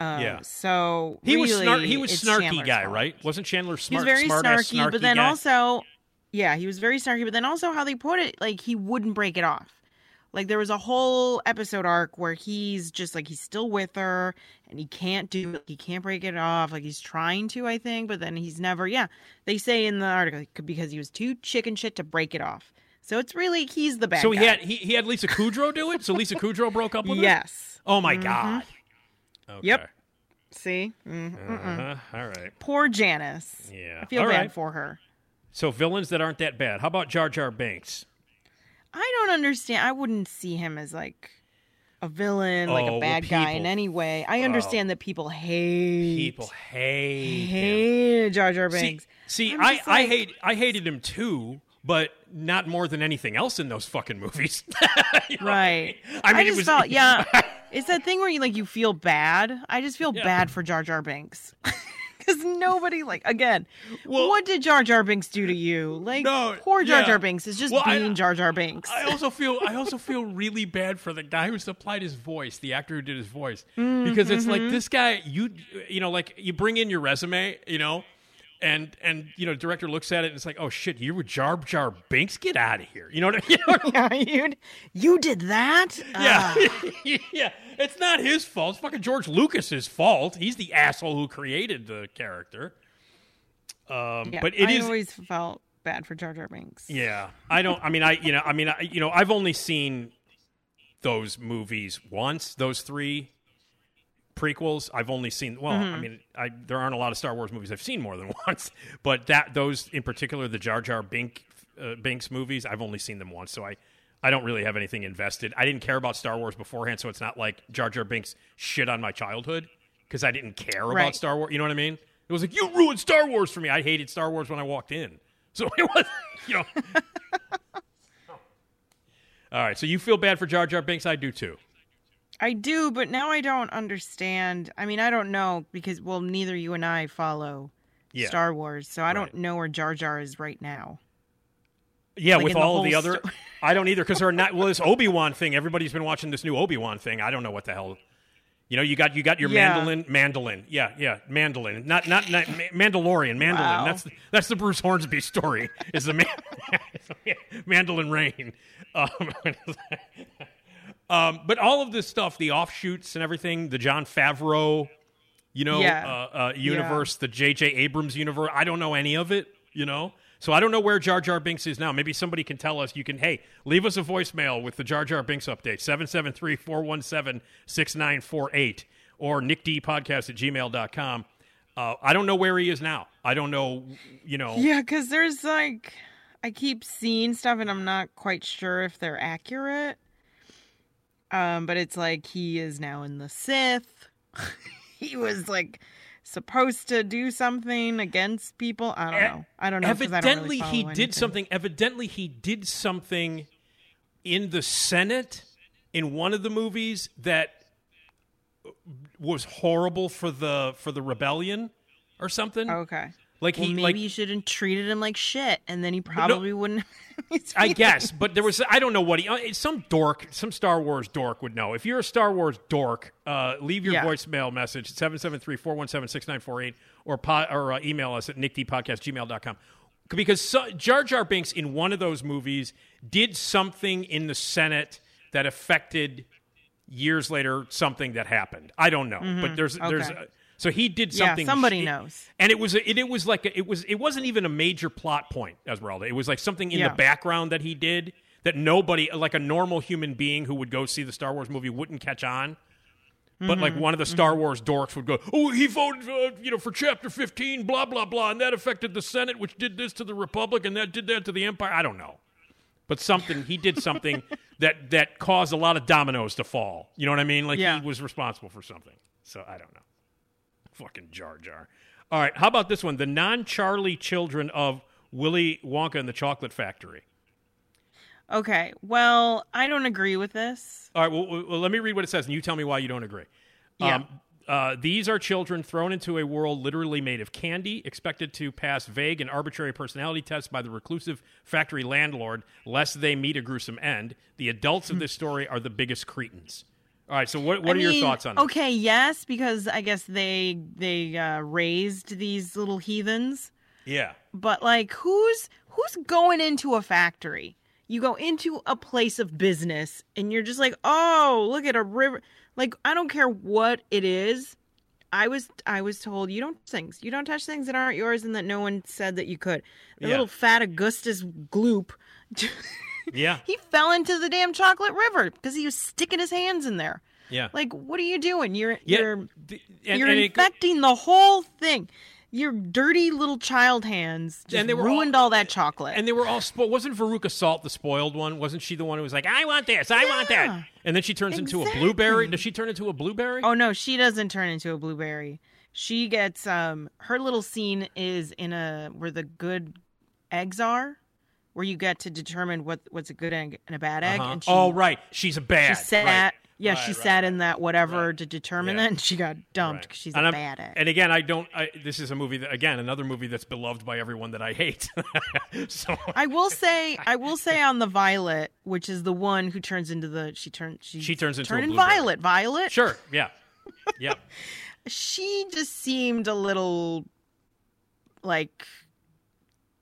Uh, Yeah. So He was really, snar- he was snarky Chandler's guy, fault. right? Wasn't Chandler He smart? was very smart-ass, snarky, but then guy? also, yeah, he was very snarky. But then also, how they put it, like he wouldn't break it off. Like there was a whole episode arc where he's just like he's still with her and he can't do he can't break it off. Like he's trying to, I think, but then he's never. Yeah, they say in the article because he was too chicken shit to break it off. So it's really he's the bad so guy. he had he, he had Lisa Kudrow do it. So Lisa Kudrow broke up with him. yes. Oh my Mhm. god. Okay. Yep. See, Mm. Uh-huh. All right. poor Janice. Yeah. I feel All bad right. for her. So villains that aren't that bad. How about Jar Jar Binks? I don't understand. I wouldn't see him as like a villain, like Oh, a well, bad guy in any way. I understand that people hate People hate him. hate Jar Jar See, Binks. see I'm I, just I like- hate I hated him too, but not more than anything else in those fucking movies. You know Right. I mean, it just was felt yeah. It's that thing where you like you feel bad. I just feel Yeah. bad for Jar Jar Binks. Because nobody like again, what did Jar Jar Binks do to you? Like No, poor Jar yeah. Jar Binks is just Well, I- being Jar Jar Binks. I also feel I also feel really bad for the guy who supplied his voice, the actor who did his voice, Mm, because it's like mhm. this guy. You you know, like you bring in your resume, you know, and and you know, director looks at it and it's like, oh shit, you were Jar Jar Binks, get out of here. You know what I mean? You know yeah, you you did that. Yeah, Ah. yeah. It's not his fault. It's fucking George Lucas's fault. He's the asshole who created the character. Um, Yeah, but it I is. always felt bad for Jar Jar Binks. Yeah, I don't. I mean, I you know, I mean, I, you know, I've only seen those movies once. Those three prequels, I've only seen. Well, I Mhm. mean, I there aren't a lot of Star Wars movies I've seen more than once, but that those in particular, the Jar Jar Bink uh, Binks movies, I've only seen them once. So I. I don't really have anything invested. I didn't care about Star Wars beforehand, so it's not like Jar Jar Binks shit on my childhood because I didn't care about Right. Star Wars. You know what I mean? It was like you ruined Star Wars for me. I hated Star Wars when I walked in, so it was you know. All right, so you feel bad for Jar Jar Binks? I do too. I do, but now I don't understand. I mean, I don't know because well, neither you and I follow Yeah. Star Wars, so I don't know where Jar Jar is right now. Yeah, Like with in the all the other, sto- I don't either because they're not. Well, this Obi Wan thing. Everybody's been watching this new Obi Wan thing. I don't know what the hell. You know, you got you got your Yeah. mandolin, mandolin. Yeah, yeah, mandolin. Not not, not Mandalorian, mandolin. Wow. That's that's the Bruce Hornsby story. Is the man, mandolin rain. Um, um, but all of this stuff, the offshoots and everything, the Jon Favreau, you know, Yeah. uh, uh, universe, the J.J. Abrams universe. I don't know any of it, you know. So I don't know where Jar Jar Binks is now. Maybe somebody can tell us. You can, hey, leave us a voicemail with the Jar Jar Binks update, 773 417 6948 or nickdpodcast at gmail.com. Uh, I don't know where he is now. I don't know, you know. Yeah, because there's like, I keep seeing stuff and I'm not quite sure if they're accurate. Um, but it's like he is now in the Sith. he was like supposed to do something against people. I don't know. I don't know. I don't Evidently, really he did anything. something. Evidently, he did something in the Senate in one of the movies that was horrible for the for the rebellion or something. Okay. Like Well, he maybe like you should have treated him like shit, and then he probably wouldn't. have I guess, but there was I don't know what he uh, some dork, some Star Wars dork would know. If you're a Star Wars dork, uh, leave your Yeah. voicemail message 773-417-6948 or po- or uh, email us at nickdpodcast@gmail.com. Because so, Jar Jar Binks in one of those movies did something in the Senate that affected years later something that happened. I don't know, but Mhm. there's there's Okay. So he did something. Yeah, somebody sh- knows. and it was it, it was like a, it was it wasn't even a major plot point, Esmeralda. It was like something in Yeah. the background that he did that nobody, like a normal human being who would go see the Star Wars movie, wouldn't catch on. But like Mhm, one of the Star Wars dorks would go, "Oh, he voted, uh, you know, for Chapter 15, blah blah blah, and that affected the Senate, which did this to the Republic, and that did that to the Empire." I don't know, but something he did something that that caused a lot of dominoes to fall. You know what I mean? Like Yeah. he was responsible for something. So I don't know. Fucking Jar Jar. All right, how about this one? The non-Charlie children of Willy Wonka and the Chocolate Factory. Okay. Well, I don't agree with this. All right, well, well, let me read what it says, and you tell me why you don't agree. Yeah. Um, uh, these are children thrown into a world literally made of candy, expected to pass vague and arbitrary personality tests by the reclusive factory landlord, lest they meet a gruesome end. The adults of this story are the biggest cretins. All right, so what, what I are your thoughts on this? Okay, yes, because I guess they they uh, raised these little heathens. Yeah. But like, who's who's going into a factory? You go into a place of business, and you're just like, oh, look at a river. Like, I don't care what it is. I was I was told you don't touch things. You don't touch things that aren't yours, and that no one said that you could. The Yeah. little fat Augustus gloop Yeah. He fell into the damn chocolate river because he was sticking his hands in there. Yeah. Like, what are you doing? You're Yeah, you're and- you're and it- infecting the whole thing. Your dirty little child hands just And they were ruined all, that chocolate. And they were all spoiled. Wasn't Veruca Salt the spoiled one? Wasn't she the one who was like, I want this, I want that? And then she turns into a blueberry. Does she turn into a blueberry? Oh no, she doesn't turn into a blueberry. She gets um her little scene is in a where the good eggs are, where you get to determine what what's a good egg and a bad egg. Uh-huh. And she, oh, right. She's a bad. she sat right. yeah, Right, she right, sat in that whatever to determine Yeah. that, and she got dumped because she's And a I'm- bad egg. And again, I don't. I, this is a movie that again another movie that's beloved by everyone that I hate. so I will say, I will say on the Violet, which is the one who turns into the she turns she, She turns into a turning blueberry. Violet. Violet, sure, yeah, yep. she just seemed a little like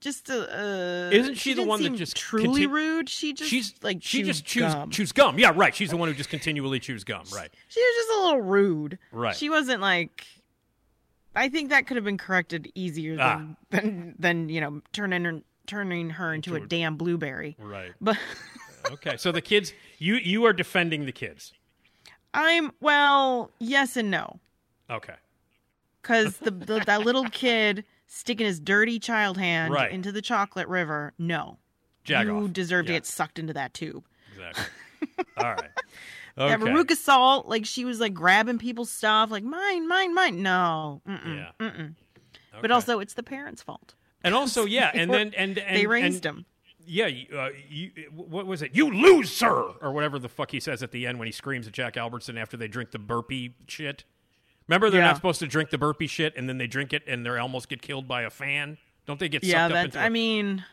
just a. Uh, Isn't she the one that just truly rude? She just She's like she just chews gum. chews gum. Yeah, right. She's the one who just continually chews gum. Right. She was just a little rude. Right. She wasn't like. I think that could have been corrected easier than Ah. than, than you know turning her turning her into, a damn blueberry. Right. But Okay. So the kids, you you are defending the kids. I'm well, yes and no. Okay. because the, the that little kid sticking his dirty child hand Right. into the chocolate river. No, Jag you off. deserve to Yeah. get sucked into that tube. Exactly. All right. Yeah, Okay. Veruca Salt, like she was like grabbing people's stuff, like mine, mine, mine. No, mm-mm, Yeah. mm-mm. But Okay. also, it's the parents' fault. And also, yeah, and then and, and they raised and- him. Yeah, you, uh, you, what was it? You lose, sir, or whatever the fuck he says at the end when he screams at Jack Albertson after they drink the burpee shit. Remember, they're Yeah. not supposed to drink the burpee shit, and then they drink it, and they almost get killed by a fan. Don't they get Yeah, sucked up that's. into? I a- mean,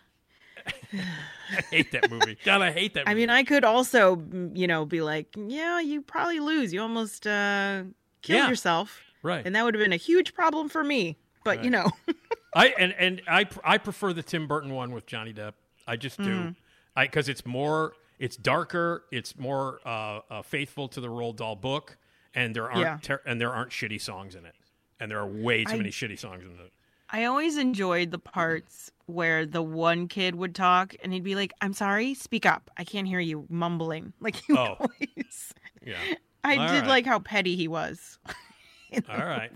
I hate that movie. God, I hate that. I mean, I could also, mm, you know, be like, yeah, you probably lose. You almost uh, killed Yeah. yourself, Right. And that would have been a huge problem for me. But you know, I and and I I prefer the Tim Burton one with Johnny Depp. I just do. Mhm. I because it's more, it's darker, it's more uh, uh, faithful to the Roald Dahl book, and there aren't Yeah. ter- and there aren't shitty songs in it, and there are way too I- many shitty songs in it. I always enjoyed the parts where the one kid would talk and he'd be like, "I'm sorry, speak up. I can't hear you mumbling." Like he Oh. always. Yeah. I All did right. like how petty he was. All right.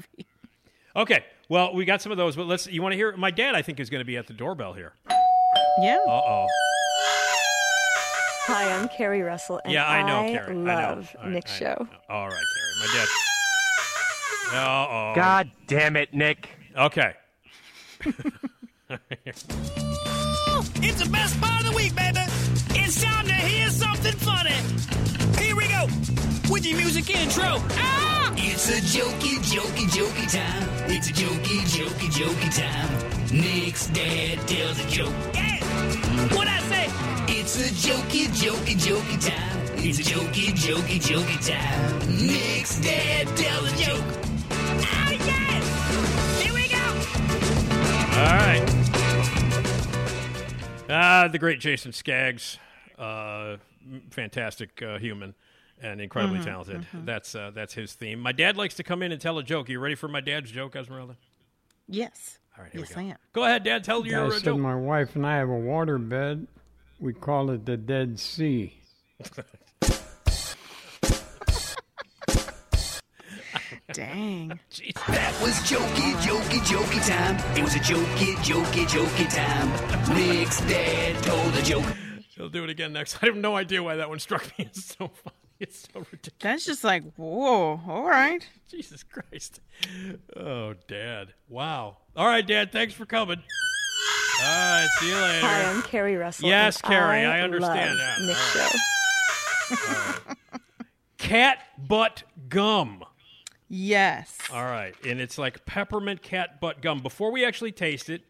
Okay. Well, we got some of those, but let's. You want to hear? My dad, I think, is going to be at the doorbell here. Yeah. Uh oh. Hi, I'm Carrie Russell, and Yeah, I know, I Carrie. I know. love All right, Nick's I show. All right, Carrie. My dad. Uh oh. God damn it, Nick. Okay. It's the best part of the week, baby. It's time to hear something funny. Here we go with your music intro. Ah! It's a jokey, jokey, jokey time. It's a jokey, jokey, jokey time. Nick's dad tells a joke. Hey, what I say? It's a jokey, jokey, jokey time. It's a jokey, jokey, jokey time. Nick's dad tells a joke. Oh yeah! Here we go. All right. Ah, the great Jason Skaggs, uh, fantastic uh, human and incredibly Mm-hmm, Mhm, talented. mhm. That's uh, that's his theme. My dad likes to come in and tell a joke. Are you ready for my dad's joke, Esmeralda? Yes. All right, here yes, we I am. Go ahead, Dad. Tell I your uh, said joke. my wife and I have a water bed. We call it the Dead Sea. Dang. That was jokey, jokey, jokey time. It was a jokey, jokey, jokey time. Nick's dad told a joke. He'll do it again next. I have no idea why that one struck me as so funny. It's so ridiculous. That's just like, whoa, all right. Jesus Christ. Oh, Dad. Wow. All right, Dad. Thanks for coming. All right. See you later. Hi, I'm Carrie Russell. Yes, Carrie, I, I understand love that. Nick's show. Cat butt gum. Yes. All right. And it's like peppermint cat butt gum. Before we actually taste it,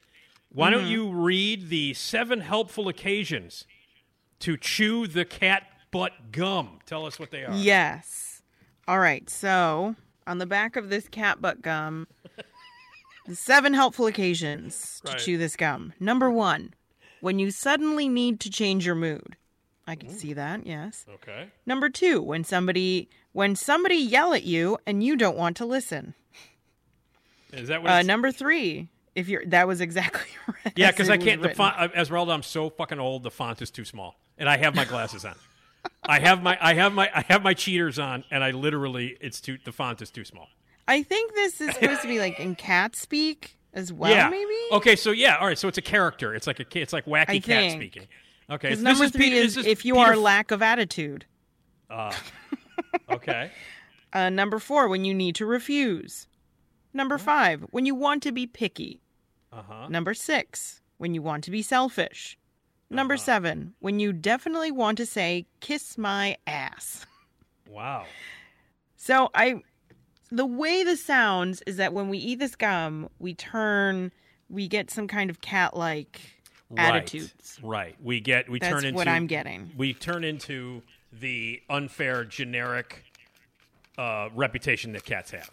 why don't Mhm. you read the seven helpful occasions to chew the cat butt gum? Tell us what they are. Yes. All right. So on the back of this cat butt gum, the seven helpful occasions to Right. chew this gum. Number one, when you suddenly need to change your mood. I can see that. Yes. Okay. Number two, when somebody when somebody yell at you and you don't want to listen. Is that what Uh, number three, if you're that was exactly right. Yeah, because I can't. The font, uh, Esmeralda, I'm so fucking old. The font is too small, and I have my glasses on. I have my I have my I have my cheaters on, and I literally it's too the font is too small. I think this is supposed to be like in cat speak as well. yeah. Maybe. Okay. So yeah. All right. So it's a character. It's like a it's like wacky I cat think. speaking. Okay. This number is three Peter- is this if you Peter are lack of attitude. Uh, okay. Uh, number four, when you need to refuse. Number five, when you want to be picky. Uh huh. Number six, when you want to be selfish. Number Uh-huh. seven, when you definitely want to say, kiss my ass. Wow. So I, the way this sounds is that when we eat this gum, we turn, we get some kind of cat-like attitudes. Right. right. We get we That's turn into what I'm getting. We turn into the unfair generic uh, reputation that cats have.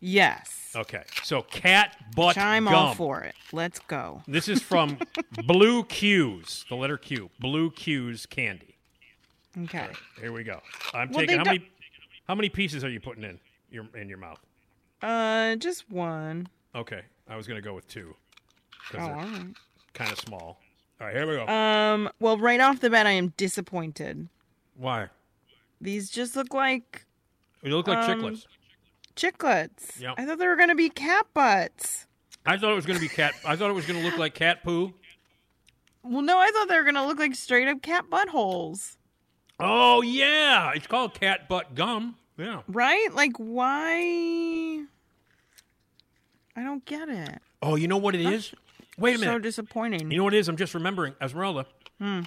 Yes. Okay. So cat butt Which I'm gum. all for it. Let's go. This is from Blue Q's, the letter Q. Blue Q's candy. Okay. Here we go. I'm Well, taking how many how many pieces are you putting in your in your mouth? Uh, just one. Okay. I was going to go with two. Oh, all right. kind of small. All right, here we go. Um, well, right off the bat, I am disappointed. Why? These just look like They look like um, chiclets. Chiclets. Yep. I thought they were going to be cat butts. I thought it was going to be cat. I thought it was going to look like cat poo. Well, no, I thought they were going to look like straight up cat buttholes. Oh yeah, it's called cat butt gum. Yeah. Right? Like, why? I don't get it. Oh, you know what it is? Wait a minute. So disappointing. You know what it is? I'm just remembering, Esmeralda. Hmm.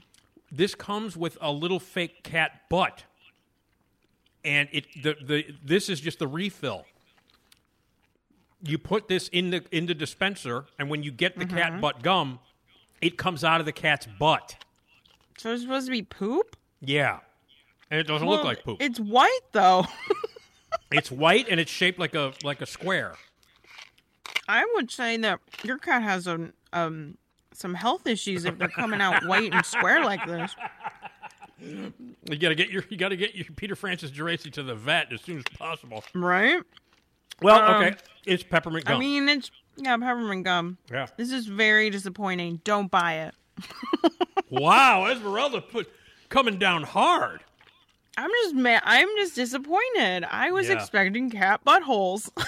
This comes with a little fake cat butt, and it the the this is just the refill. You put this in the in the dispenser, and when you get the cat Mhm. butt gum, it comes out of the cat's butt. So it's supposed to be poop? Yeah, and it doesn't look like poop. It's white, though. It's white and it's shaped like a like a square. I would say that your cat has a, um, some health issues if they're coming out white and square like this. You gotta get your you gotta get your Peter Francis Geraci to the vet as soon as possible. Right? Well, Um, okay, it's peppermint gum. I mean, it's, yeah, peppermint gum. Yeah. This is very disappointing. Don't buy it. wow, Esmeralda put coming down hard. I'm just mad. I'm just disappointed. I was Yeah. expecting cat buttholes.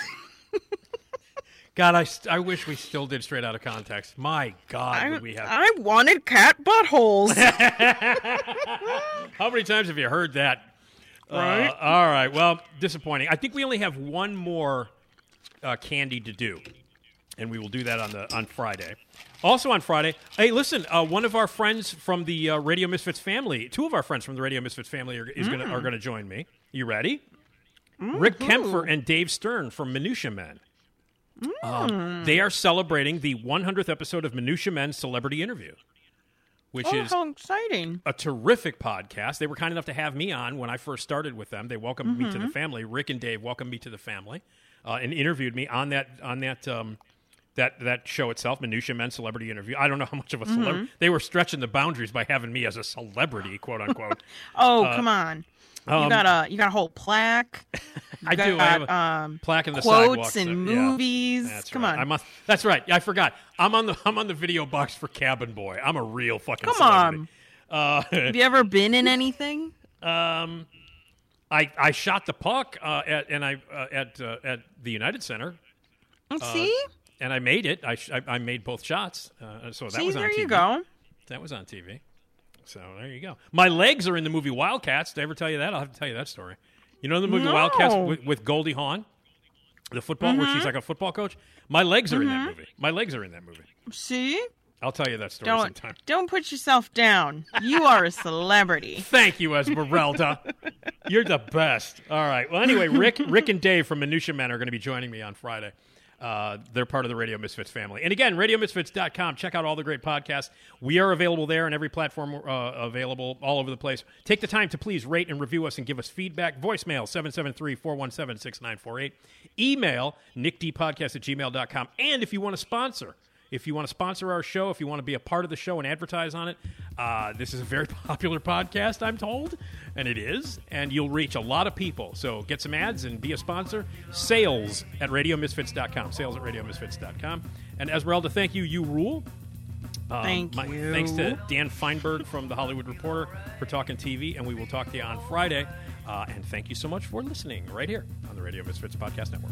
God, I, st- I wish we still did straight out of context. My God, I, would we have? I wanted cat buttholes. How many times have you heard that? Right. Uh, all right. Well, disappointing. I think we only have one more uh, candy to do, and we will do that on the on Friday. Also on Friday, hey, listen, uh, one of our friends from the uh, Radio Misfits family, two of our friends from the Radio Misfits family are, is gonna, Mm. are going to join me. You ready? Rick Kaempfer and Dave Stern from Minutia Men. Um, Mm. they are celebrating the 100th episode of Minutia Men Celebrity Interview, which oh, is how exciting! a terrific podcast. They were kind enough to have me on when I first started with them. They welcomed me to the Mhm. family. Rick and Dave welcomed me to the family uh, and interviewed me on that on that um, that that show itself, Minutia Men Celebrity Interview. I don't know how much of a celebrity Mhm. they were stretching the boundaries by having me as a celebrity, quote unquote. Oh, Uh, come on. Um, you got a you got a whole plaque. I do. I have a um, plaque in the quotes and yeah. movies. That's come right. on. I must. That's right. I forgot. I'm on the I'm on the video box for Cabin Boy. I'm a real fucking Come celebrity. Uh, Have you ever been in anything? Um, I I shot the puck uh, at and I uh, at uh, at the United Center. Uh, See? and I made it. I, sh- I I made both shots. Uh, so that See, was on there TV. you go. That was on TV. So there you go. My legs are in the movie Wildcats. Did I ever tell you that? I'll have to tell you that story. You know the movie No. Wildcats with, with Goldie Hawn, the football where she's Mhm. like a football coach. My legs are in that Mhm. movie. My legs are in that movie. See? I'll tell you that story Don't sometime. don't put yourself down. You are a celebrity. Thank you, Esmeralda. You're the best. All right. Well, anyway, Rick, Rick and Dave from Minutia Men are going to be joining me on Friday. Uh, they're part of the Radio Misfits family. And again, RadioMisfits.com. Check out all the great podcasts. We are available there and every platform uh, available all over the place. Take the time to please rate and review us and give us feedback. Voicemail 773 417 6948. Email nickdpodcast at gmail.com. And if you want to sponsor, if you want to sponsor our show, if you want to be a part of the show and advertise on it, uh, this is a very popular podcast, I'm told, and it is, and you'll reach a lot of people. So get some ads and be a sponsor. Sales at RadioMisfits.com. Sales at RadioMisfits.com. And Esmeralda, thank you. You rule. Um, Thank my- you. Thanks to Dan Fienberg from The Hollywood Reporter for talking TV, and we will talk to you on Friday. Uh, and thank you so much for listening right here on the Radio Misfits Podcast Network.